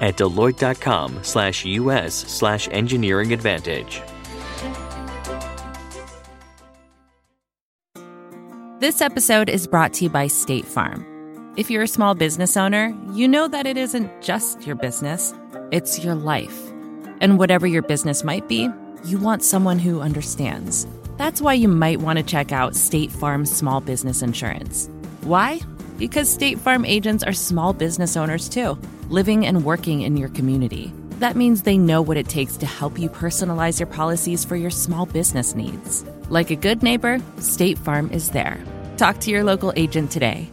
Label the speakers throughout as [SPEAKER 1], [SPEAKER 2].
[SPEAKER 1] at deloitte.com slash us slash engineering advantage.
[SPEAKER 2] This episode is brought to you by State Farm. If you're a small business owner, you know that it isn't just your business, it's your life. And whatever your business might be, you want someone who understands. That's why you might want to check out State Farm Small Business Insurance. Why? Because State Farm agents are small business owners too, living and working in your community. That means they know what it takes to help you personalize your policies for your small business needs. Like a good neighbor, State Farm is there. Talk to your local agent today.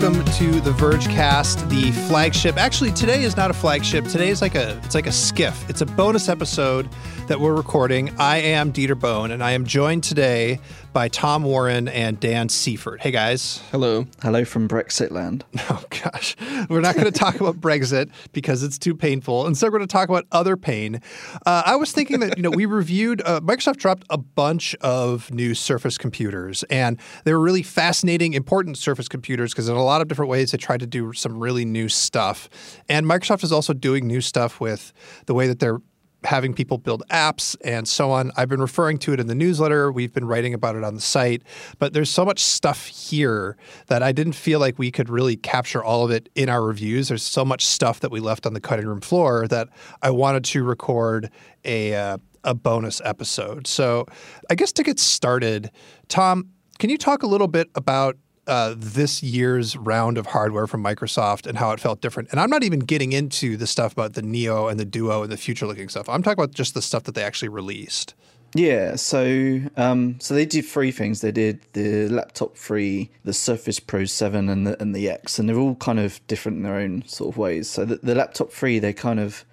[SPEAKER 3] Welcome to the Vergecast, the flagship. Actually, today is not a flagship. Today is like a it's like a skiff. It's a bonus episode that we're recording. I am Dieter Bohn, and I am joined today by Tom Warren and Dan Seifert. Hey guys.
[SPEAKER 4] Hello.
[SPEAKER 5] Hello from Brexit land.
[SPEAKER 3] Oh gosh, we're not going to talk about Brexit because it's too painful. Instead, we're going to talk about other pain. Uh, I was thinking that you know we reviewed uh, Microsoft dropped a bunch of new Surface computers, and they were really fascinating, important Surface computers because in a lot of different ways they tried to do some really new stuff. And Microsoft is also doing new stuff with the way that they're having people build apps and so on. I've been referring to it in the newsletter. We've been writing about it on the site. But there's so much stuff here that I didn't feel like we could really capture all of it in our reviews. There's so much stuff that we left on the cutting room floor that I wanted to record a uh, a bonus episode. So, I guess to get started, Tom, can you talk a little bit about uh, this year's round of hardware from Microsoft and how it felt different. And I'm not even getting into the stuff about the Neo and the Duo and the future looking stuff. I'm talking about just the stuff that they actually released.
[SPEAKER 5] Yeah, so um, so they did three things. They did the laptop free, the Surface Pro seven, and the and the X, and they're all kind of different in their own sort of ways. So the, the laptop free, they kind of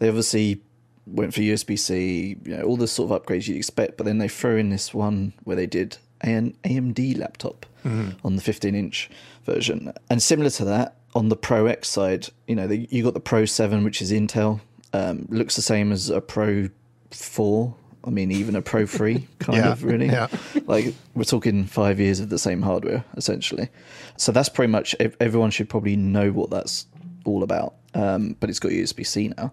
[SPEAKER 5] they obviously went for USB C, you know, all the sort of upgrades you'd expect, but then they threw in this one where they did an AMD laptop mm-hmm. on the 15 inch version. And similar to that, on the Pro X side, you know, the, you got the Pro 7, which is Intel, um, looks the same as a Pro 4. I mean, even a Pro 3, kind
[SPEAKER 3] yeah,
[SPEAKER 5] of, really.
[SPEAKER 3] Yeah.
[SPEAKER 5] Like, we're talking five years of the same hardware, essentially. So that's pretty much, everyone should probably know what that's all about. Um, but it's got USB C now.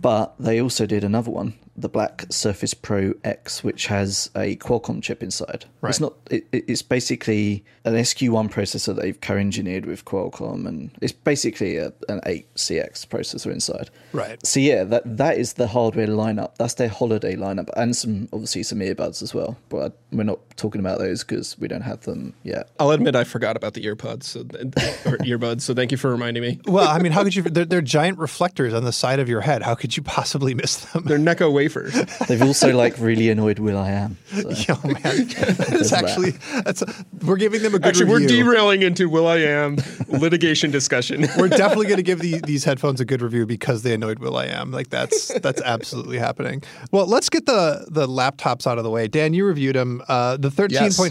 [SPEAKER 5] But they also did another one the black Surface Pro X, which has a Qualcomm chip inside.
[SPEAKER 3] Right.
[SPEAKER 5] It's not. It, it's basically an SQ1 processor that they've co-engineered with Qualcomm, and it's basically a, an 8CX processor inside.
[SPEAKER 3] Right.
[SPEAKER 5] So yeah, that that is the hardware lineup. That's their holiday lineup, and some obviously some earbuds as well. But we're not talking about those because we don't have them yet.
[SPEAKER 4] I'll admit I forgot about the earpods so, or earbuds. So thank you for reminding me.
[SPEAKER 3] Well, I mean, how could you? They're, they're giant reflectors on the side of your head. How could you possibly miss them?
[SPEAKER 4] They're Necco wafers.
[SPEAKER 5] They've also like really annoyed Will I Am.
[SPEAKER 3] So. Yo, man, it's actually that's a, we're giving them a good.
[SPEAKER 4] Actually,
[SPEAKER 3] review.
[SPEAKER 4] we're derailing into Will I Am litigation discussion.
[SPEAKER 3] we're definitely going to give the, these headphones a good review because they annoyed Will I Am. Like that's that's absolutely happening. Well, let's get the the laptops out of the way. Dan, you reviewed them. Uh, the 13.5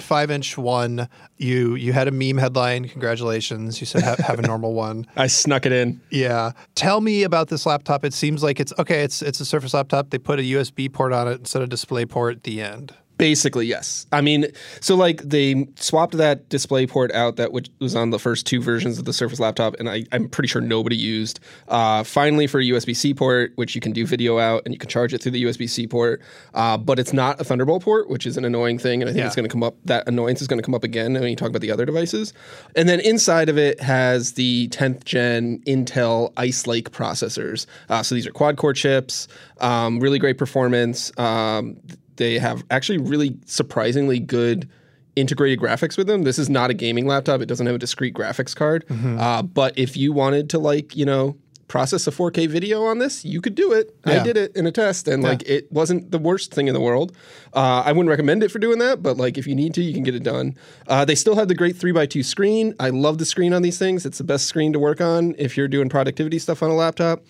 [SPEAKER 3] yes. inch one. You you had a meme headline. Congratulations. You said have, have a normal one.
[SPEAKER 4] I snuck it in.
[SPEAKER 3] Yeah. Tell me about this laptop. It seems like it's okay. It's it's a Surface laptop. They put a USB port on it instead of DisplayPort at the end.
[SPEAKER 4] Basically, yes. I mean, so like they swapped that display port out that which was on the first two versions of the Surface laptop, and I, am pretty sure nobody used. Uh, finally, for a USB C port, which you can do video out and you can charge it through the USB C port, uh, but it's not a Thunderbolt port, which is an annoying thing, and I think yeah. it's going to come up. That annoyance is going to come up again when you talk about the other devices. And then inside of it has the 10th gen Intel Ice Lake processors. Uh, so these are quad core chips, um, really great performance. Um, they have actually really surprisingly good integrated graphics with them. This is not a gaming laptop. It doesn't have a discrete graphics card. Mm-hmm. Uh, but if you wanted to like, you know, process a 4K video on this, you could do it. I did it in a test, and like it wasn't the worst thing in the world. Uh, I wouldn't recommend it for doing that, but like if you need to, you can get it done. Uh, they still have the great three x two screen. I love the screen on these things. It's the best screen to work on if you're doing productivity stuff on a laptop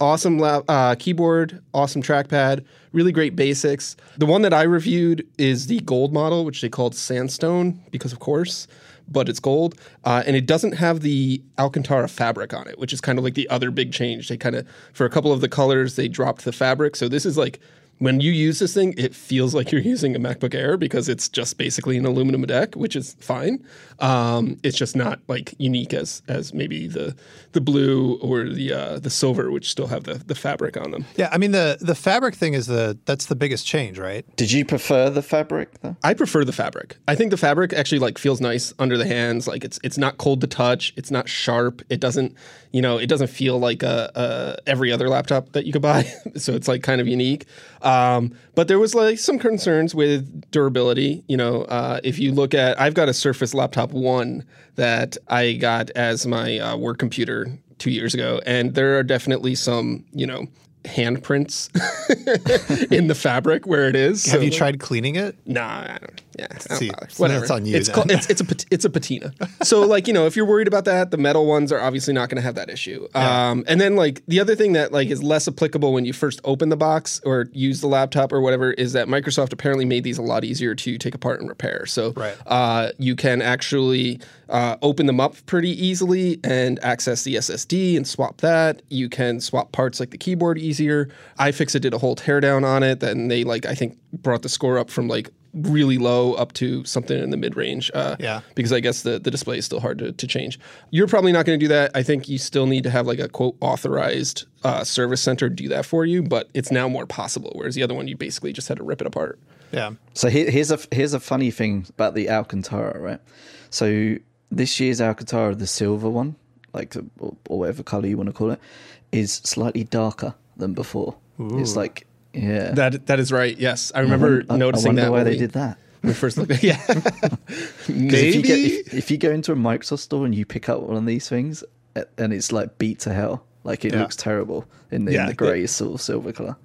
[SPEAKER 4] awesome uh, keyboard, awesome trackpad, really great basics. The one that I reviewed is the gold model, which they called Sandstone because of course, but it's gold, uh, and it doesn't have the Alcantara fabric on it, which is kind of like the other big change. They kind of for a couple of the colors they dropped the fabric, so this is like. When you use this thing, it feels like you're using a MacBook Air because it's just basically an aluminum deck, which is fine. Um, it's just not like unique as as maybe the the blue or the uh, the silver, which still have the, the fabric on them.
[SPEAKER 3] Yeah, I mean the the fabric thing is the that's the biggest change, right?
[SPEAKER 5] Did you prefer the fabric though?
[SPEAKER 4] I prefer the fabric. I think the fabric actually like feels nice under the hands. Like it's it's not cold to touch. It's not sharp. It doesn't you know it doesn't feel like a, a every other laptop that you could buy. so it's like kind of unique. Um, but there was like some concerns with durability. You know, uh, if you look at I've got a Surface Laptop One that I got as my uh, work computer two years ago, and there are definitely some you know handprints in the fabric where it is.
[SPEAKER 3] Have
[SPEAKER 4] So-
[SPEAKER 3] you tried cleaning it?
[SPEAKER 4] Nah, I don't, yeah, I don't
[SPEAKER 3] See,
[SPEAKER 4] Whatever.
[SPEAKER 3] that's on you
[SPEAKER 4] It's called, it's it's a it's a patina. So like you know, if you're worried about that, the metal ones are obviously not going to have that issue. Um, and then like the other thing that like is less applicable when you first open the box or use the laptop or whatever is that Microsoft apparently made these a lot easier to take apart and repair. So
[SPEAKER 3] Right.
[SPEAKER 4] uh, you can actually uh, open them up pretty easily and access the SSD and swap that. You can swap parts like the keyboard easier. iFixit did a whole teardown on it. Then they like I think brought the score up from like really low up to something in the mid range. Uh,
[SPEAKER 3] Yeah.
[SPEAKER 4] Because I guess the, the display is still hard to, to change. You're probably not going to do that. I think you still need to have like a quote authorized uh, service center do that for you, but it's now more possible. Whereas the other one, you basically just had to rip it apart.
[SPEAKER 3] Yeah.
[SPEAKER 5] So here, here's a here's a funny thing about the Alcantara, right? So this year's Alcantara, the silver one, like or, or whatever color you want to call it, is slightly darker than before. It's like yeah.
[SPEAKER 4] That That is right. Yes. I remember
[SPEAKER 5] I- I
[SPEAKER 4] noticing
[SPEAKER 5] wonder
[SPEAKER 4] that.
[SPEAKER 5] why they
[SPEAKER 4] we-
[SPEAKER 5] did that.
[SPEAKER 4] We first looked at Yeah. Maybe.
[SPEAKER 5] If you, get, if, if you go into a Microsoft store and you pick up one of these things, and it's like beat to hell, like it
[SPEAKER 3] Yeah.
[SPEAKER 5] looks terrible in the,
[SPEAKER 4] Yeah,
[SPEAKER 5] in the
[SPEAKER 4] the-
[SPEAKER 5] grey sort of silver color.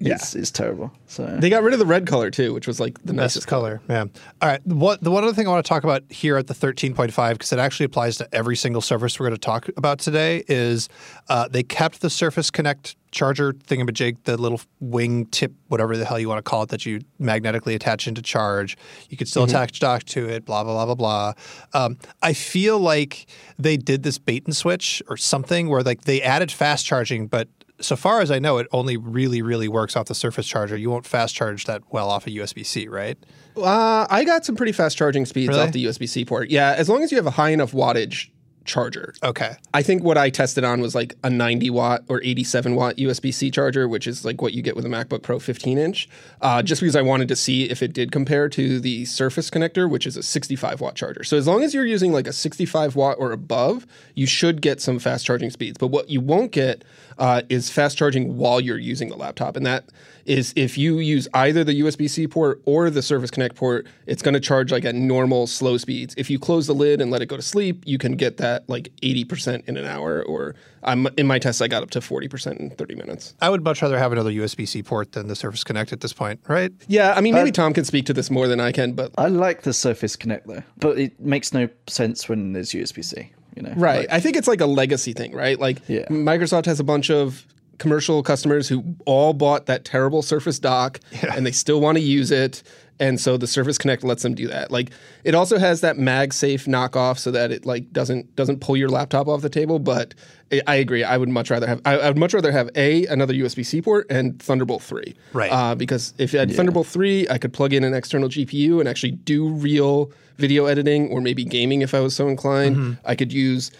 [SPEAKER 4] Yeah.
[SPEAKER 5] It's, it's terrible. So
[SPEAKER 4] they got rid of the red color too, which was like the
[SPEAKER 3] Nicest
[SPEAKER 4] nicest
[SPEAKER 3] color. Yeah. All right. What the one other thing I want to talk about here at the 13.5 because it actually applies to every single Surface we're going to talk about today is uh, they kept the Surface Connect charger thingamajig, the little wing tip, whatever the hell you want to call it, that you magnetically attach into charge. You could still attach dock to it. Blah blah blah blah blah. Um, I feel like they did this bait and switch or something where like they added fast charging, but so far as I know, it only really, really works off the Surface charger. You won't fast charge that well off a USB C, right?
[SPEAKER 4] Uh, I got some pretty fast charging speeds
[SPEAKER 3] Really?
[SPEAKER 4] off the USB C port. Yeah, as long as you have a high enough wattage charger.
[SPEAKER 3] Okay.
[SPEAKER 4] I think what I tested on was like a 90 watt or 87 watt USB C charger, which is like what you get with a MacBook Pro 15 inch, uh, just because I wanted to see if it did compare to the Surface connector, which is a 65 watt charger. So as long as you're using like a 65 watt or above, you should get some fast charging speeds. But what you won't get uh, is fast charging while you're using the laptop. And that is if you use either the USB C port or the Surface Connect port, it's going to charge like at normal slow speeds. If you close the lid and let it go to sleep, you can get that like 80% in an hour, or I'm, in my test, I got up to 40% in 30 minutes.
[SPEAKER 3] I would much rather have another USB C port than the Surface Connect at this point, right?
[SPEAKER 4] Yeah, I mean, maybe Tom can speak to this more than I can, but
[SPEAKER 5] I like the Surface Connect though, but it makes no sense when there's USB C. You know,
[SPEAKER 4] Right.
[SPEAKER 5] Like,
[SPEAKER 4] I think it's like a legacy thing, right? Like
[SPEAKER 5] Yeah.
[SPEAKER 4] Microsoft has a bunch of commercial customers who all bought that terrible Surface dock and they still want to use it. And so the Surface Connect lets them do that. Like it also has that MagSafe knockoff so that it like doesn't doesn't pull your laptop off the table. But I- I agree. I would much rather have I, I would much rather have a another USB C port and Thunderbolt three.
[SPEAKER 3] Right.
[SPEAKER 4] Uh, because if I had Thunderbolt three, I could plug in an external GPU and actually do real video editing or maybe gaming if I was so inclined. I could use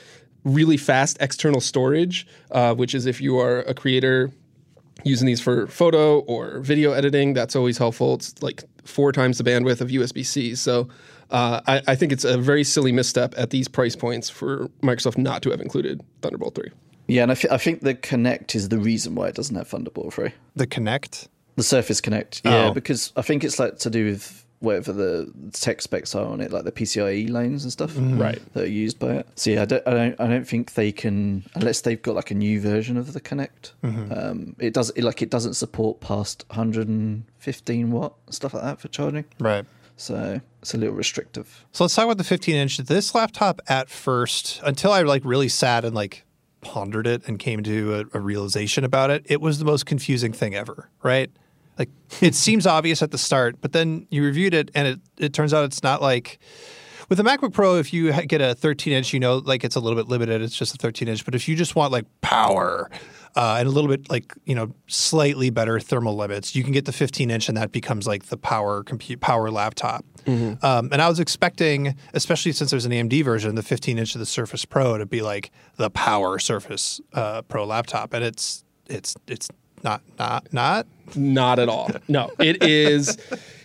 [SPEAKER 4] really fast external storage, uh, which is if you are a creator using these for photo or video editing, that's always helpful. It's like four times the bandwidth of USB C. So uh, I, I think it's a very silly misstep at these price points for Microsoft not to have included Thunderbolt 3.
[SPEAKER 5] yeah, and I thi- I think the Connect is the reason why it doesn't have Thunderbolt 3.
[SPEAKER 3] The Connect.
[SPEAKER 5] The Surface Connect, yeah,
[SPEAKER 3] Oh.
[SPEAKER 5] because I think it's like to do with whatever the tech specs are on it, like the PCIe lanes and stuff,
[SPEAKER 4] Right.
[SPEAKER 5] that are used by it. So yeah, I don't, I don't, I don't think they can unless they've got like a new version of the Connect. Um, it does it like it doesn't support past 115 watt stuff like that for charging.
[SPEAKER 3] Right.
[SPEAKER 5] So it's a little restrictive.
[SPEAKER 3] So let's talk about the 15 inch. This laptop at first, until I like really sat and like pondered it and came to a, a realization about it, it was the most confusing thing ever, right? Like it seems obvious at the start, but then you reviewed it and it, it turns out it's not like with the MacBook Pro, if you get a 13 inch, you know, like it's a little bit limited. It's just a 13 inch. But if you just want like power uh, and a little bit like, you know, slightly better thermal limits, you can get the 15 inch and that becomes like the power compute power laptop. Um, and I was expecting, especially since there's an AMD version, the 15 inch of the Surface Pro to be like the power Surface uh, Pro laptop. And it's, it's, it's not, not, not.
[SPEAKER 4] Not at all. No, it is.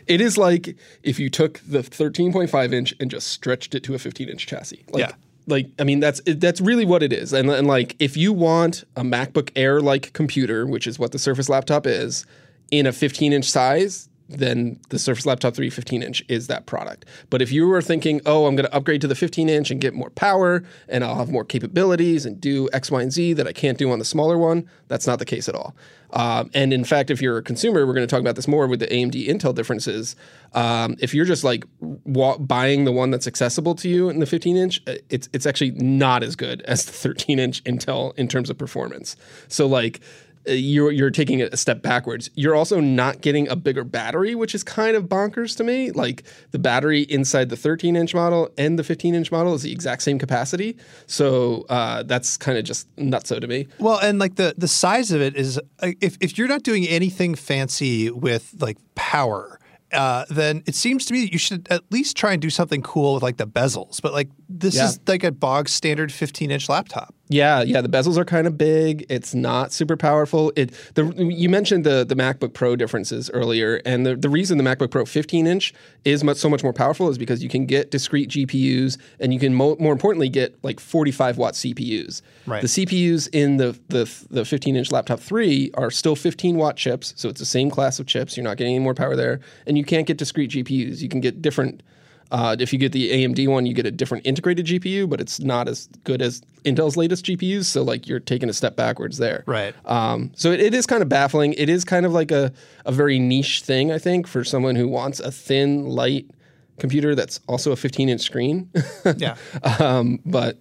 [SPEAKER 4] It is like if you took the 13.5 inch and just stretched it to a 15 inch chassis. Like,
[SPEAKER 3] Yeah.
[SPEAKER 4] Like I mean that's that's really what it is. And, and like if you want a MacBook Air like computer, which is what the Surface laptop is, in a 15 inch size, then the Surface Laptop 3 15 inch is that product. But if you were thinking, oh, I'm going to upgrade to the 15 inch and get more power and I'll have more capabilities and do X, Y, and Z that I can't do on the smaller one, that's not the case at all. Um, and in fact, if you're a consumer, we're going to talk about this more with the AMD Intel differences. Um, if you're just like wa- buying the one that's accessible to you in the 15 inch, uh, it's it's actually not as good as the 13 inch Intel in terms of performance. So like you're you're taking it a step backwards. You're also not getting a bigger battery, which is kind of bonkers to me. Like the battery inside the 13 inch model and the 15 inch model is the exact same capacity, so uh, that's kind of just nutso to me.
[SPEAKER 3] Well, and like the the size of it is, uh, if if you're not doing anything fancy with like power, uh, then it seems to me that you should at least try and do something cool with like the bezels. But like this
[SPEAKER 4] Yeah.
[SPEAKER 3] is like a bog standard 15 inch laptop.
[SPEAKER 4] Yeah, yeah, the bezels are kind of big. It's not super powerful. It the you mentioned the the MacBook Pro differences earlier, and the, the reason the MacBook Pro 15 inch is much so much more powerful is because you can get discrete GPUs, and you can mo- more importantly get like 45 watt CPUs.
[SPEAKER 3] Right.
[SPEAKER 4] The CPUs in the the the 15 inch laptop three are still 15 watt chips, so it's the same class of chips. You're not getting any more power there, and you can't get discrete GPUs. You can get different. Uh, if you get the AMD one, you get a different integrated GPU, but it's not as good as Intel's latest GPUs. So like you're taking a step backwards there.
[SPEAKER 3] Right.
[SPEAKER 4] Um, so it, it is kind of baffling. It is kind of like a, a very niche thing, I think, for someone who wants a thin, light computer that's also a 15 inch screen.
[SPEAKER 3] Yeah.
[SPEAKER 4] um, but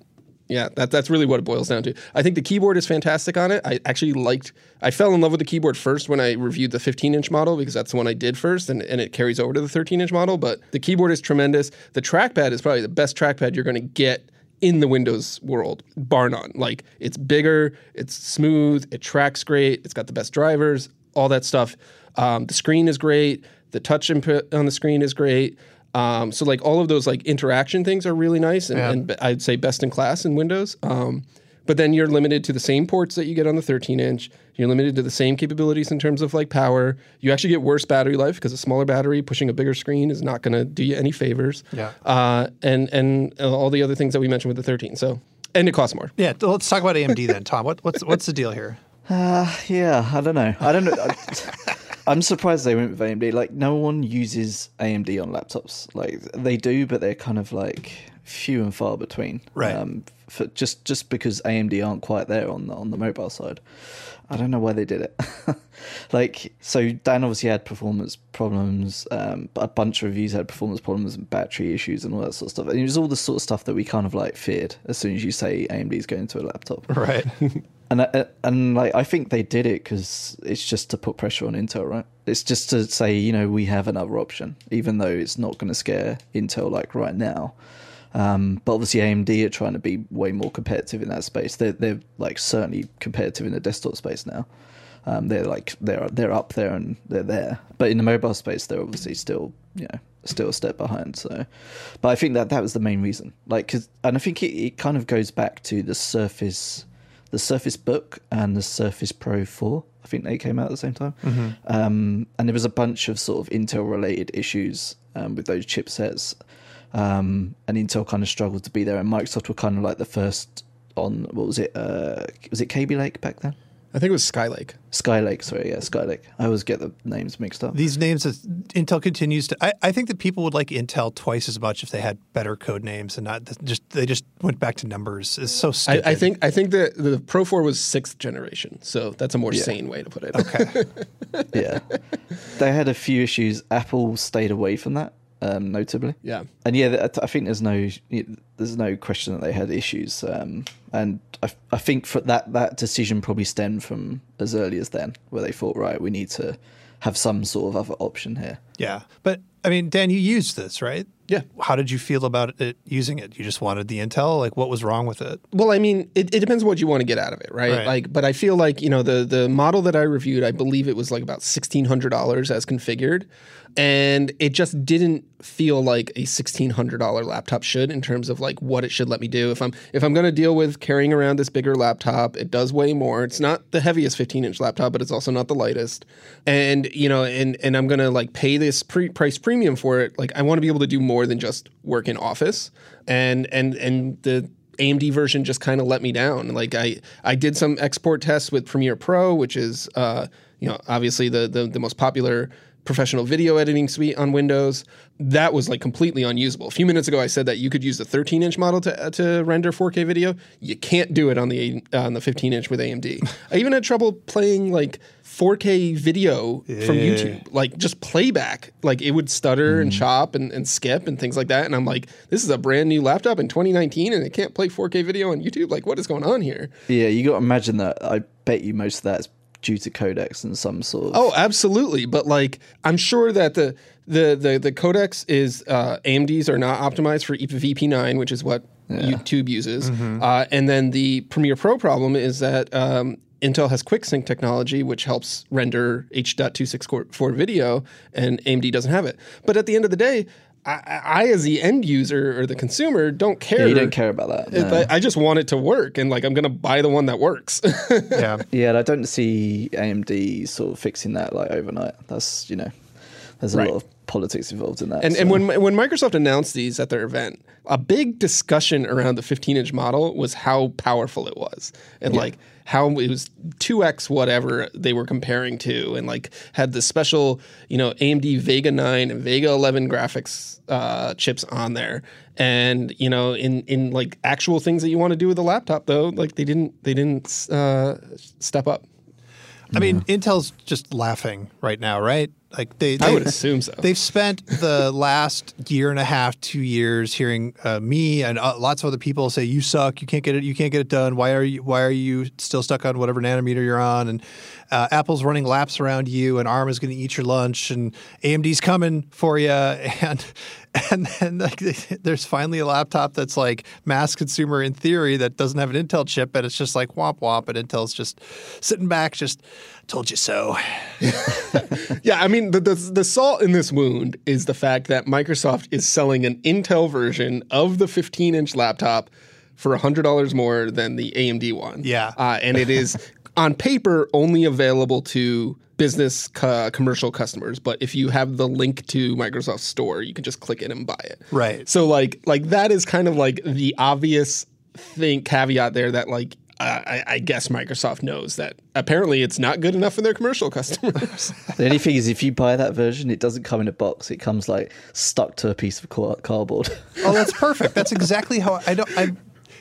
[SPEAKER 4] yeah, that, that's really what it boils down to. I think the keyboard is fantastic on it. I actually liked, I fell in love with the keyboard first when I reviewed the 15 inch model because that's the one I did first and, and it carries over to the 13 inch model. But the keyboard is tremendous. The trackpad is probably the best trackpad you're going to get in the Windows world, bar none. Like it's bigger, it's smooth, it tracks great, it's got the best drivers, all that stuff. Um, the screen is great. The touch input on the screen is great. Um, so like all of those like interaction things are really nice, and, and I'd say best in class in Windows. Um, but then you're limited to the same ports that you get on the 13 inch. You're limited to the same capabilities in terms of like power. You actually get worse battery life because a smaller battery pushing a bigger screen is not going to do you any favors.
[SPEAKER 3] Yeah.
[SPEAKER 4] Uh, and and uh, all the other things that we mentioned with the 13. So and it costs more.
[SPEAKER 3] Yeah. Let's talk about AMD then, Tom. What, what's what's the deal here?
[SPEAKER 5] Yeah, I don't know. I don't know. I'm surprised they went with AMD. Like, no one uses AMD on laptops. Like, they do, but they're kind of like few and far between.
[SPEAKER 3] Right.
[SPEAKER 5] Um, for just just because AMD aren't quite there on the on the mobile side. I don't know why they did it. like, so Dan obviously had performance problems. Um, a bunch of reviews had performance problems and battery issues and all that sort of stuff. And it was all the sort of stuff that we kind of like feared as soon as you say AMD's going to a laptop.
[SPEAKER 3] Right.
[SPEAKER 5] And I, and like I think they did it because it's just to put pressure on Intel, right? It's just to say you know we have another option, even though it's not going to scare Intel like right now. Um, but obviously AMD are trying to be way more competitive in that space. They're they're like certainly competitive in the desktop space now. Um, they're like they're they're up there and they're there, but in the mobile space they're obviously still you know still a step behind. So, but I think that that was the main reason. Like, cause, and I think it, it kind of goes back to the Surface the Surface Book and the Surface Pro 4. I think they came out at the same time. Um, and there was a bunch of sort of Intel related issues um, with those chipsets. Um, and Intel kind of struggled to be there. And Microsoft were kind of like the first on, what was it? Uh, was it Kaby Lake back then?
[SPEAKER 4] I think it was Skylake.
[SPEAKER 5] Skylake, sorry, yeah, Skylake. I always get the names mixed up.
[SPEAKER 3] These names Intel continues to. I, I think that people would like Intel twice as much if they had better code names and not just they just went back to numbers. It's so
[SPEAKER 4] I,
[SPEAKER 3] stupid.
[SPEAKER 4] I think I think that the Pro 4 was sixth generation, so that's a more sane way to put it.
[SPEAKER 3] Okay.
[SPEAKER 5] yeah. They had a few issues. Apple stayed away from that, um, notably.
[SPEAKER 4] Yeah.
[SPEAKER 5] And yeah, I think there's no there's no question that they had issues, um, and I, I think for that that decision probably stemmed from as early as then, where they thought, right, we need to have some sort of other option here.
[SPEAKER 3] yeah, but I mean, Dan, you used this, right?
[SPEAKER 4] Yeah.
[SPEAKER 3] How did you feel about it using it? You just wanted the Intel. Like, what was wrong with it?
[SPEAKER 4] Well, I mean, it, it depends what you want to get out of it, right?
[SPEAKER 3] Right.
[SPEAKER 4] Like, but I feel like you know the the model that I reviewed, I believe it was like about sixteen hundred dollars as configured, and it just didn't feel like a sixteen hundred dollar laptop should in terms of like what it should let me do. If I'm if I'm going to deal with carrying around this bigger laptop, it does weigh more. It's not the heaviest fifteen inch laptop, but it's also not the lightest, and you know, and and I'm going to like pay this pre- price premium for it. Like, I want to be able to do more than just work in Office, and and and the AMD version just kind of let me down. Like I, I did some export tests with Premiere Pro, which is, uh, you know, obviously the, the the most popular professional video editing suite on Windows. That was like completely unusable. A few minutes ago, I said that you could use the 13 inch model to, to render 4K video. You can't do it on the uh, on the 15 inch with AMD. I even had trouble playing like 4K video from YouTube, like just playback. Like it would stutter and chop and, and skip and things like that. And I'm like, this is a brand new laptop in 2019 and it can't play 4K video on YouTube. Like, what is going on here?
[SPEAKER 5] Yeah, you got to imagine that. I bet you most of that is due to codecs and some sort of.
[SPEAKER 4] Oh, absolutely. But like, I'm sure that the the the, the codecs is uh, AMD's are not optimized for E VP9, which is what YouTube uses. Uh, and then the Premiere Pro problem is that um, Intel has QuickSync technology, which helps render H.264 video, and AMD doesn't have it. But at the end of the day. I, I, as the end user or the consumer, don't care.
[SPEAKER 5] Yeah, you don't care about that. No.
[SPEAKER 4] I, I just want it to work, and like I'm gonna buy the one that works.
[SPEAKER 3] Yeah.
[SPEAKER 5] Yeah, and I don't see AMD sort of fixing that like overnight. That's you know, there's a
[SPEAKER 4] Right.
[SPEAKER 5] lot of politics involved in that.
[SPEAKER 4] And,
[SPEAKER 5] so-
[SPEAKER 4] and when when Microsoft announced these at their event, a big discussion around the 15 inch model was how powerful it was, and like how it was 2x whatever they were comparing to, and like had the special you know AMD Vega 9 and Vega 11 graphics uh, chips on there, and you know in in like actual things that you want to do with a laptop though, like they didn't they didn't uh, step up.
[SPEAKER 3] I mean, Intel's just laughing right now, right? Like they,
[SPEAKER 4] I would assume so.
[SPEAKER 3] They've spent the last year and a half, two years, hearing uh, me and uh, lots of other people say, "You suck. You can't get it. You can't get it done. Why are you? Why are you still stuck on whatever nanometer you're on?" And uh, Apple's running laps around you, and ARM is going to eat your lunch, and AMD's coming for you, and and then like, there's finally a laptop that's like mass consumer in theory that doesn't have an Intel chip, and it's just like womp womp, and Intel's just sitting back, just told you so.
[SPEAKER 4] Yeah, I mean the, the the salt in this wound is the fact that Microsoft is selling an Intel version of the 15 inch laptop for hundred dollars more than the AMD one.
[SPEAKER 3] Yeah.
[SPEAKER 4] uh, and it is on paper only available to business co- commercial customers. But if you have the link to Microsoft Store, you can just click it and buy it.
[SPEAKER 3] Right.
[SPEAKER 4] So like like that is kind of like the obvious thing caveat there that like. I, I guess Microsoft knows that apparently it's not good enough for their commercial customers.
[SPEAKER 5] the only thing is, if you buy that version, it doesn't come in a box. It comes like stuck to a piece of cardboard.
[SPEAKER 3] Oh, that's perfect. That's exactly how I don't. I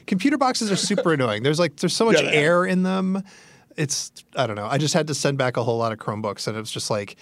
[SPEAKER 3] computer boxes are super annoying. There's like there's so much
[SPEAKER 4] Yeah,
[SPEAKER 3] air in them. It's I don't know. I just had to send back a whole lot of Chromebooks, and it was just like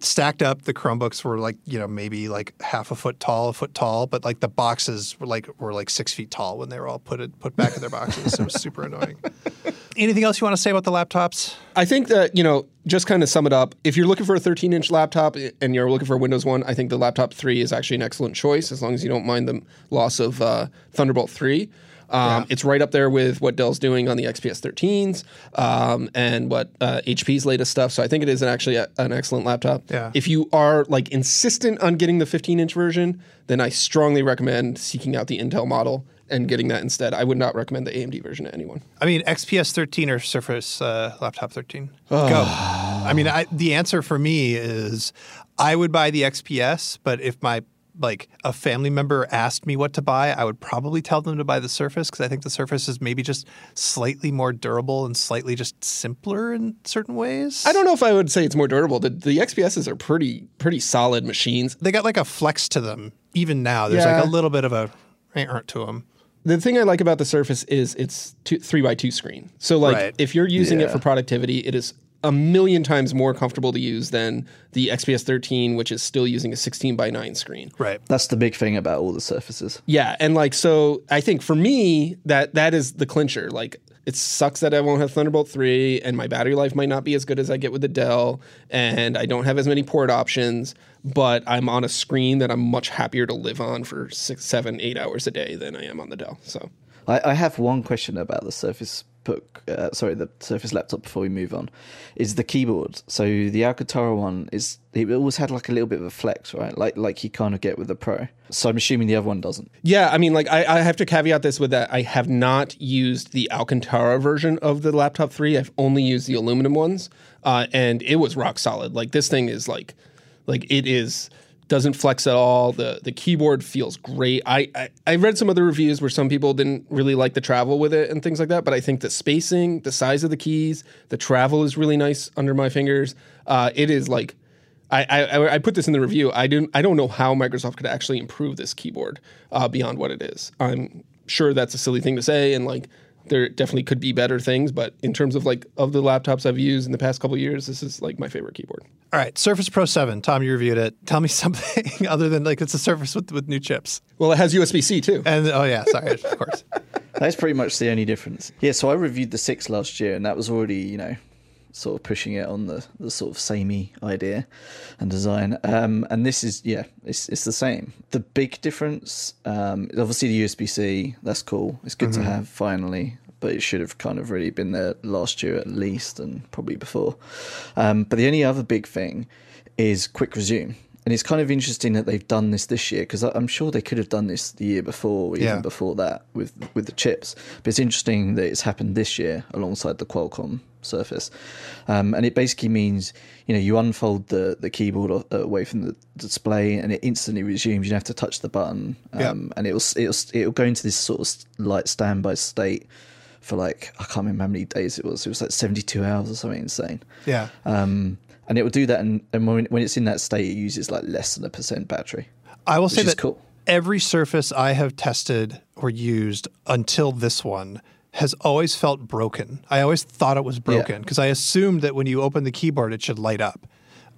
[SPEAKER 3] stacked up. The Chromebooks were like you know maybe like half a foot tall, a foot tall, but like the boxes were like were like six feet tall when they were all put it, put back in their boxes. it was super annoying. Anything else you want to say about the laptops?
[SPEAKER 4] I think that, you know, just kind of sum it up, if you're looking for a 13 inch laptop and you're looking for a Windows 1, I think the laptop 3 is actually an excellent choice as long as you don't mind the loss of uh, Thunderbolt 3. Um, It's right up there with what Dell's doing on the XPS 13s um, and what uh, HP's latest stuff. So I think it is an actually a, an excellent laptop.
[SPEAKER 3] Yeah.
[SPEAKER 4] If you are like insistent on getting the 15 inch version, then I strongly recommend seeking out the Intel model and getting that instead. I would not recommend the AMD version to anyone.
[SPEAKER 3] I mean, XPS 13 or Surface uh, Laptop 13? Go. I mean, I, the answer for me is I would buy the XPS, but if my like a family member asked me what to buy, I would probably tell them to buy the Surface because I think the Surface is maybe just slightly more durable and slightly just simpler in certain ways.
[SPEAKER 4] I don't know if I would say it's more durable. The, the XPSs are pretty pretty solid machines.
[SPEAKER 3] They got like a flex to them. Even now, there's
[SPEAKER 4] Yeah.
[SPEAKER 3] like a little bit of a art to them.
[SPEAKER 4] The thing I like about the Surface is it's two, three by two screen. So like
[SPEAKER 3] Right.
[SPEAKER 4] if you're using it for productivity, it is a million times more comfortable to use than the XPS 13, which is still using a 16 by 9 screen.
[SPEAKER 3] Right.
[SPEAKER 5] That's the big thing about all the surfaces.
[SPEAKER 4] Yeah, and like so, I think for me that that is the clincher. Like it sucks that I won't have Thunderbolt three, and my battery life might not be as good as I get with the Dell, and I don't have as many port options. But I'm on a screen that I'm much happier to live on for six, seven, eight hours a day than I am on the Dell. So
[SPEAKER 5] I, I have one question about the Surface Uh, sorry, the Surface laptop. Before we move on, is the keyboard. So the Alcantara one is it always had like a little bit of a flex, right? Like like you kind of get with the Pro. So I'm assuming the other one doesn't.
[SPEAKER 4] yeah, I mean, like I, I have to caveat this with that I have not used the Alcantara version of the laptop three. I've only used the aluminum ones, uh, and it was rock solid. Like this thing is like like it is doesn't flex at all. The the keyboard feels great. I, I I read some other reviews where some people didn't really like the travel with it and things like that. But I think the spacing, the size of the keys, the travel is really nice under my fingers. Uh, it is like. I, I, I put this in the review. I didn't. I don't know how Microsoft could actually improve this keyboard uh, beyond what it is. I'm sure that's a silly thing to say, and like there definitely could be better things. But in terms of like of the laptops I've used in the past couple of years, this is like my favorite keyboard.
[SPEAKER 3] All right. Surface Pro 7. Tom, you reviewed it. Tell me something other than like it's a Surface with, with new chips.
[SPEAKER 4] Well, it has USB C too.
[SPEAKER 3] And oh, yeah. Sorry. of course.
[SPEAKER 5] That's pretty much the only difference. Yeah, so I reviewed the six last year, and that was already, you know, sort of pushing it on the, the sort of samey idea and design. Um, and this is, yeah, it's it's the same. The big difference, um, obviously the USB C. That's cool. It's good to have finally. But it should have kind of really been there last year at least, and probably before. Um, but the only other big thing is quick resume. And it's kind of interesting that they've done this this year because I'm sure they could have done this the year before, even
[SPEAKER 3] Yeah.
[SPEAKER 5] before that with with the chips. But it's interesting that it's happened this year alongside the Qualcomm Surface, um, and it basically means you know you unfold the the keyboard away from the display and it instantly resumes. You don't have to touch the button,
[SPEAKER 3] Yeah.
[SPEAKER 5] um, and it'll it'll it'll go into this sort of light standby state for like I can't remember how many days it was. It was like 72 hours or something insane.
[SPEAKER 3] Yeah.
[SPEAKER 5] Um, and it will do that, and, and when, when it's in that state, it uses like less than a percent battery.
[SPEAKER 3] I will say that
[SPEAKER 5] cool.
[SPEAKER 3] every Surface I have tested or used until this one has always felt broken. I always thought it was broken because I assumed that when you open the keyboard, it should light up.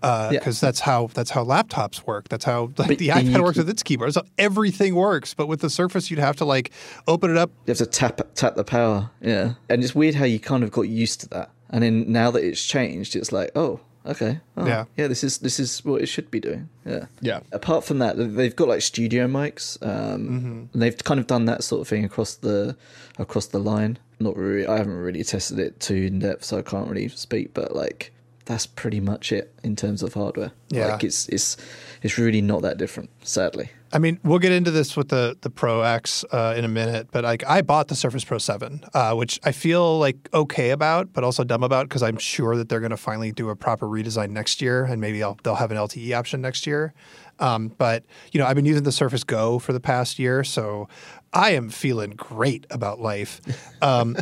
[SPEAKER 3] Because
[SPEAKER 5] Yeah.
[SPEAKER 3] that's how that's how laptops work. That's how like, the iPad works with its keyboard. So everything works. But with the Surface, you'd have to like open it up.
[SPEAKER 5] You have to tap tap the power, yeah. And it's weird how you kind of got used to that, and then now that it's changed, it's like, oh, okay, oh,
[SPEAKER 3] Yeah.
[SPEAKER 5] yeah. This is this is what it should be doing, yeah.
[SPEAKER 4] Yeah.
[SPEAKER 5] Apart from that, they've got like studio mics, um, and they've kind of done that sort of thing across the across the line. Not really, I haven't really tested it too in depth, so I can't really speak. But like, that's pretty much it in terms of hardware.
[SPEAKER 3] Yeah.
[SPEAKER 5] like it's it's it's really not that different, sadly.
[SPEAKER 3] I mean, we'll get into this with the the Pro X uh, in a minute, but like I bought the Surface Pro 7, uh, which I feel like okay about, but also dumb about because I'm sure that they're going to finally do a proper redesign next year, and maybe I'll, they'll have an LTE option next year. Um, but you know, I've been using the Surface Go for the past year, so I am feeling great about life. Um,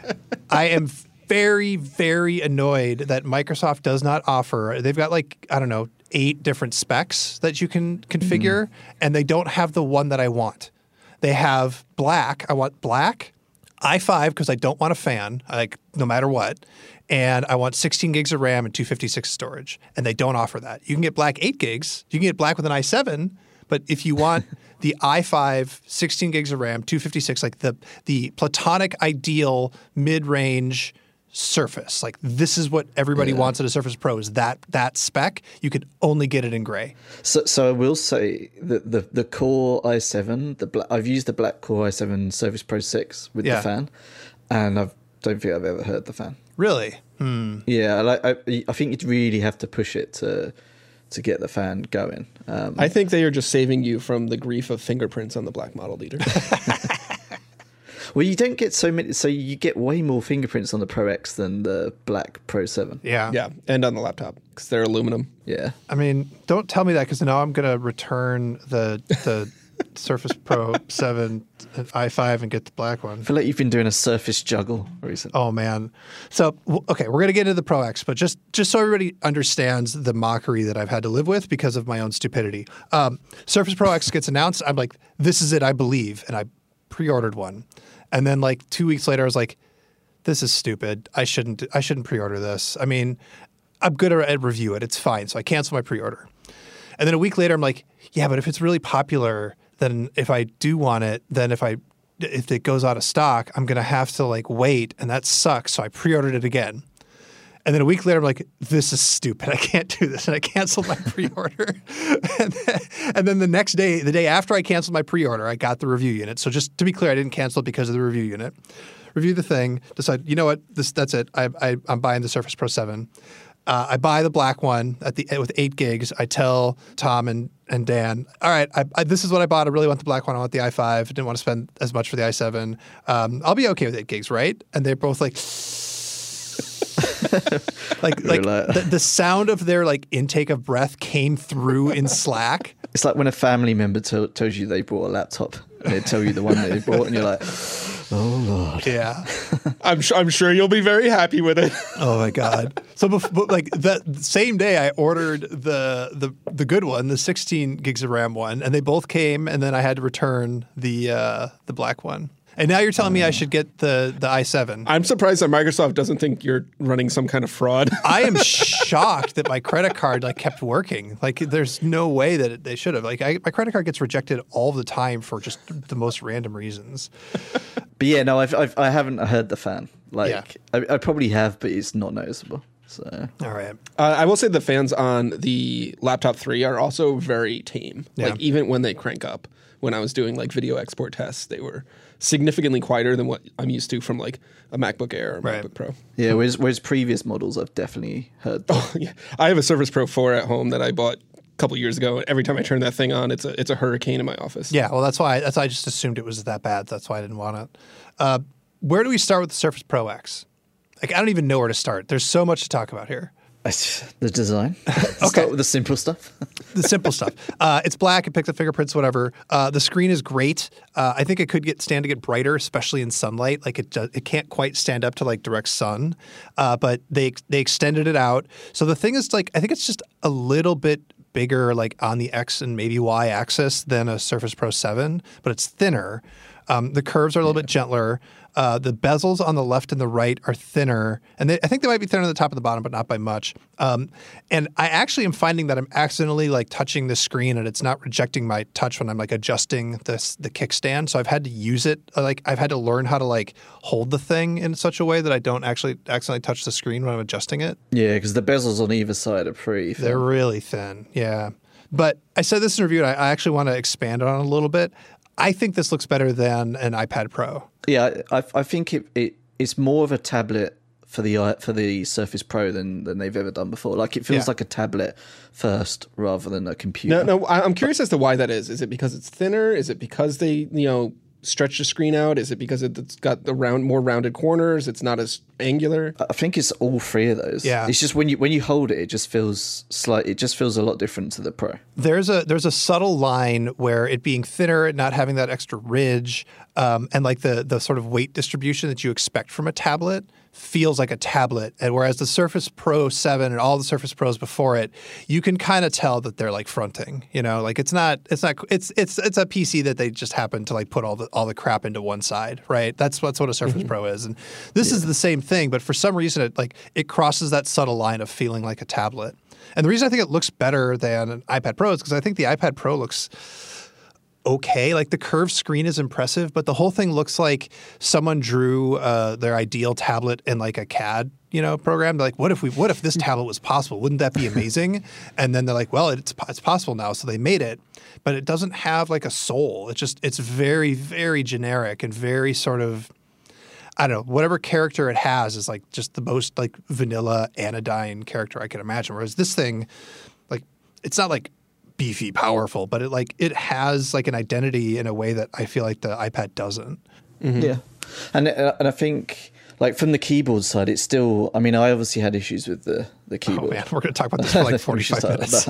[SPEAKER 3] I am very, very annoyed that Microsoft does not offer. They've got like I don't know eight different specs that you can configure, mm-hmm. and they don't have the one that I want. They have black. I want black, i5 because I don't want a fan, like no matter what, and I want 16 gigs of RAM and 256 storage, and they don't offer that. You can get black eight gigs. You can get black with an i7, but if you want the i5, 16 gigs of RAM, 256, like the the platonic ideal mid range Surface, like this is what everybody wants at a Surface Pro is that that spec. You could only get it in gray.
[SPEAKER 5] So, so I will say that the the Core i7, the black, I've used the black Core i7 Surface Pro 6 with
[SPEAKER 3] Yeah.
[SPEAKER 5] the fan, and I don't think I've ever heard the fan.
[SPEAKER 3] Really? Hmm.
[SPEAKER 5] Yeah, I like. I, I think you'd really have to push it to to get the fan going. Um,
[SPEAKER 4] I think they are just saving you from the grief of fingerprints on the black model Dieter.
[SPEAKER 5] Well, you don't get so many. So you get way more fingerprints on the Pro X than the black Pro Seven.
[SPEAKER 3] Yeah.
[SPEAKER 4] Yeah, and on the laptop because they're aluminum.
[SPEAKER 5] Yeah.
[SPEAKER 3] I mean, don't tell me that because now I'm gonna return the the Surface Pro Seven i5 and get the black one.
[SPEAKER 5] I feel like you've been doing a Surface juggle recently.
[SPEAKER 3] Oh man. So okay, we're gonna get into the Pro X, but just just so everybody understands the mockery that I've had to live with because of my own stupidity. Um, Surface Pro X gets announced. I'm like, this is it, I believe, and I pre-ordered one, and then like two weeks later, I was like, this is stupid. I shouldn't I shouldn't pre-order this. I mean, I'm good at review it. It's fine. So I cancel my pre-order. And then a week later, I'm like, yeah, but if it's really popular, then if I do want it, then if I if it goes out of stock, I'm gonna have to like wait, and that sucks. So I pre-ordered it again. And then a week later, I'm like, this is stupid. I can't do this. And I canceled my pre-order. and, then, and then the next day, the day after I canceled my pre-order, I got the review unit. So just to be clear, I didn't cancel it because of the review unit. Review the thing, decide, you know what, this that's it. I, I, I'm buying the Surface Pro 7. Uh, I buy the black one at the with eight gigs. I tell Tom and, and Dan, all right, I, I, this is what I bought. I really want the black one. I want the i5. I didn't want to spend as much for the i7. Um, I'll be okay with eight gigs, right? And they're both like, like like
[SPEAKER 5] like-
[SPEAKER 3] the, the sound of their like intake of breath came through in Slack.
[SPEAKER 5] It's like when a family member tell tells you they bought a laptop they tell you the one that they bought, and you're like, oh lord.
[SPEAKER 3] Yeah.
[SPEAKER 4] I'm sure. I'm sure you'll be very happy with it.
[SPEAKER 3] Oh my god. So bef- like that same day, I ordered the the the good one, the 16 gigs of RAM one, and they both came, and then I had to return the uh, the black one. And now you're telling me I should get the the i7.
[SPEAKER 4] I'm surprised that Microsoft doesn't think you're running some kind of fraud.
[SPEAKER 3] I am shocked that my credit card like kept working. Like, there's no way that it, they should have. Like, I, my credit card gets rejected all the time for just the most random reasons.
[SPEAKER 5] But yeah, no, I've, I've I haven't heard the fan. Like
[SPEAKER 3] Yeah.
[SPEAKER 5] I, I probably have, but it's not noticeable. So
[SPEAKER 3] All right.
[SPEAKER 4] Uh, I will say the fans on the laptop three are also very tame.
[SPEAKER 3] Yeah.
[SPEAKER 4] Like even when they crank up, when I was doing like video export tests, they were significantly quieter than what I'm used to from like a MacBook Air or
[SPEAKER 3] Right.
[SPEAKER 4] MacBook Pro.
[SPEAKER 5] yeah, whereas whereas previous models, I've definitely heard.
[SPEAKER 4] Oh yeah, I have a Surface Pro 4 at home that I bought a couple years ago. and Every time I turn that thing on, it's a it's a hurricane in my office.
[SPEAKER 3] Yeah, well, that's why that's why I just assumed it was that bad. That's why I didn't want it. Uh, where do we start with the Surface Pro X? Like, I don't even know where to start. There's so much to talk about here.
[SPEAKER 5] The design. Start with the simple stuff.
[SPEAKER 3] The simple stuff. Uh, it's black. It picks up fingerprints, whatever. Uh, the screen is great. Uh, I think it could get stand to get brighter, especially in sunlight. Like it, does, it can't quite stand up to like direct sun, uh, but they they extended it out. So the thing is, like, I think it's just a little bit bigger, like on the X and maybe Y axis than a Surface Pro Seven, but it's thinner. Um, the curves are a little bit gentler. Uh, the bezels on the left and the right are thinner, and they, I think they might be thinner on the top and the bottom, but not by much. Um, and I actually am finding that I'm accidentally like touching the screen, and it's not rejecting my touch when I'm like adjusting this the kickstand. So I've had to use it. Like I've had to learn how to like hold the thing in such a way that I don't actually accidentally touch the screen when I'm adjusting it.
[SPEAKER 5] Yeah, because the bezels on either side are pretty. Thin.
[SPEAKER 3] They're really thin. Yeah. But I said this in review, and I, I actually want to expand on it a little bit. I think this looks better than an iPad Pro.
[SPEAKER 5] Yeah, I, I think it, it it's more of a tablet for the for the Surface Pro than than they've ever done before. Like it feels
[SPEAKER 3] Yeah.
[SPEAKER 5] like a tablet first rather than a computer.
[SPEAKER 4] No, no. I'm curious as to why that is. Is it because it's thinner? Is it because they, you know, stretch the screen out? Is it because it's got the round, more rounded corners? It's not as angular.
[SPEAKER 5] I think it's all three of those.
[SPEAKER 3] Yeah.
[SPEAKER 5] it's just when you when you hold it, it just feels slight. It just feels a lot different to the Pro.
[SPEAKER 3] There's a there's a subtle line where it being thinner, and not having that extra ridge, um, and like the the sort of weight distribution that you expect from a tablet feels like a tablet. And whereas the Surface Pro 7 and all the Surface Pros before it, you can kind of tell that they're like fronting. You know, like it's not it's not it's it's it's a PC that they just happen to like put all the all the crap into one side, right? That's that's what a Surface mm-hmm. Pro is. And this is the same thing, but for some reason it like it crosses that subtle line of feeling like a tablet. And the reason I think it looks better than an iPad Pro is because I think the iPad Pro looks okay. Like the curved screen is impressive, but the whole thing looks like someone drew uh, their ideal tablet in like a CAD, you know, program. They're like, what if we, what if this tablet was possible? Wouldn't that be amazing? and then they're like, well, it's it's possible now, so they made it, but it doesn't have like a soul. It's just it's very very generic and very sort of. I don't know, whatever character it has is like just the most like vanilla anodyne character I can imagine. Whereas this thing, like, it's not like beefy, powerful, but it like it has like an identity in a way that I feel like the iPad doesn't.
[SPEAKER 5] Yeah. And uh, and I think like from the keyboard side, it's still. I mean, I obviously had issues with the the keyboard.
[SPEAKER 3] Oh
[SPEAKER 5] keyboard.
[SPEAKER 3] man, we're going to talk about this for like 45 minutes.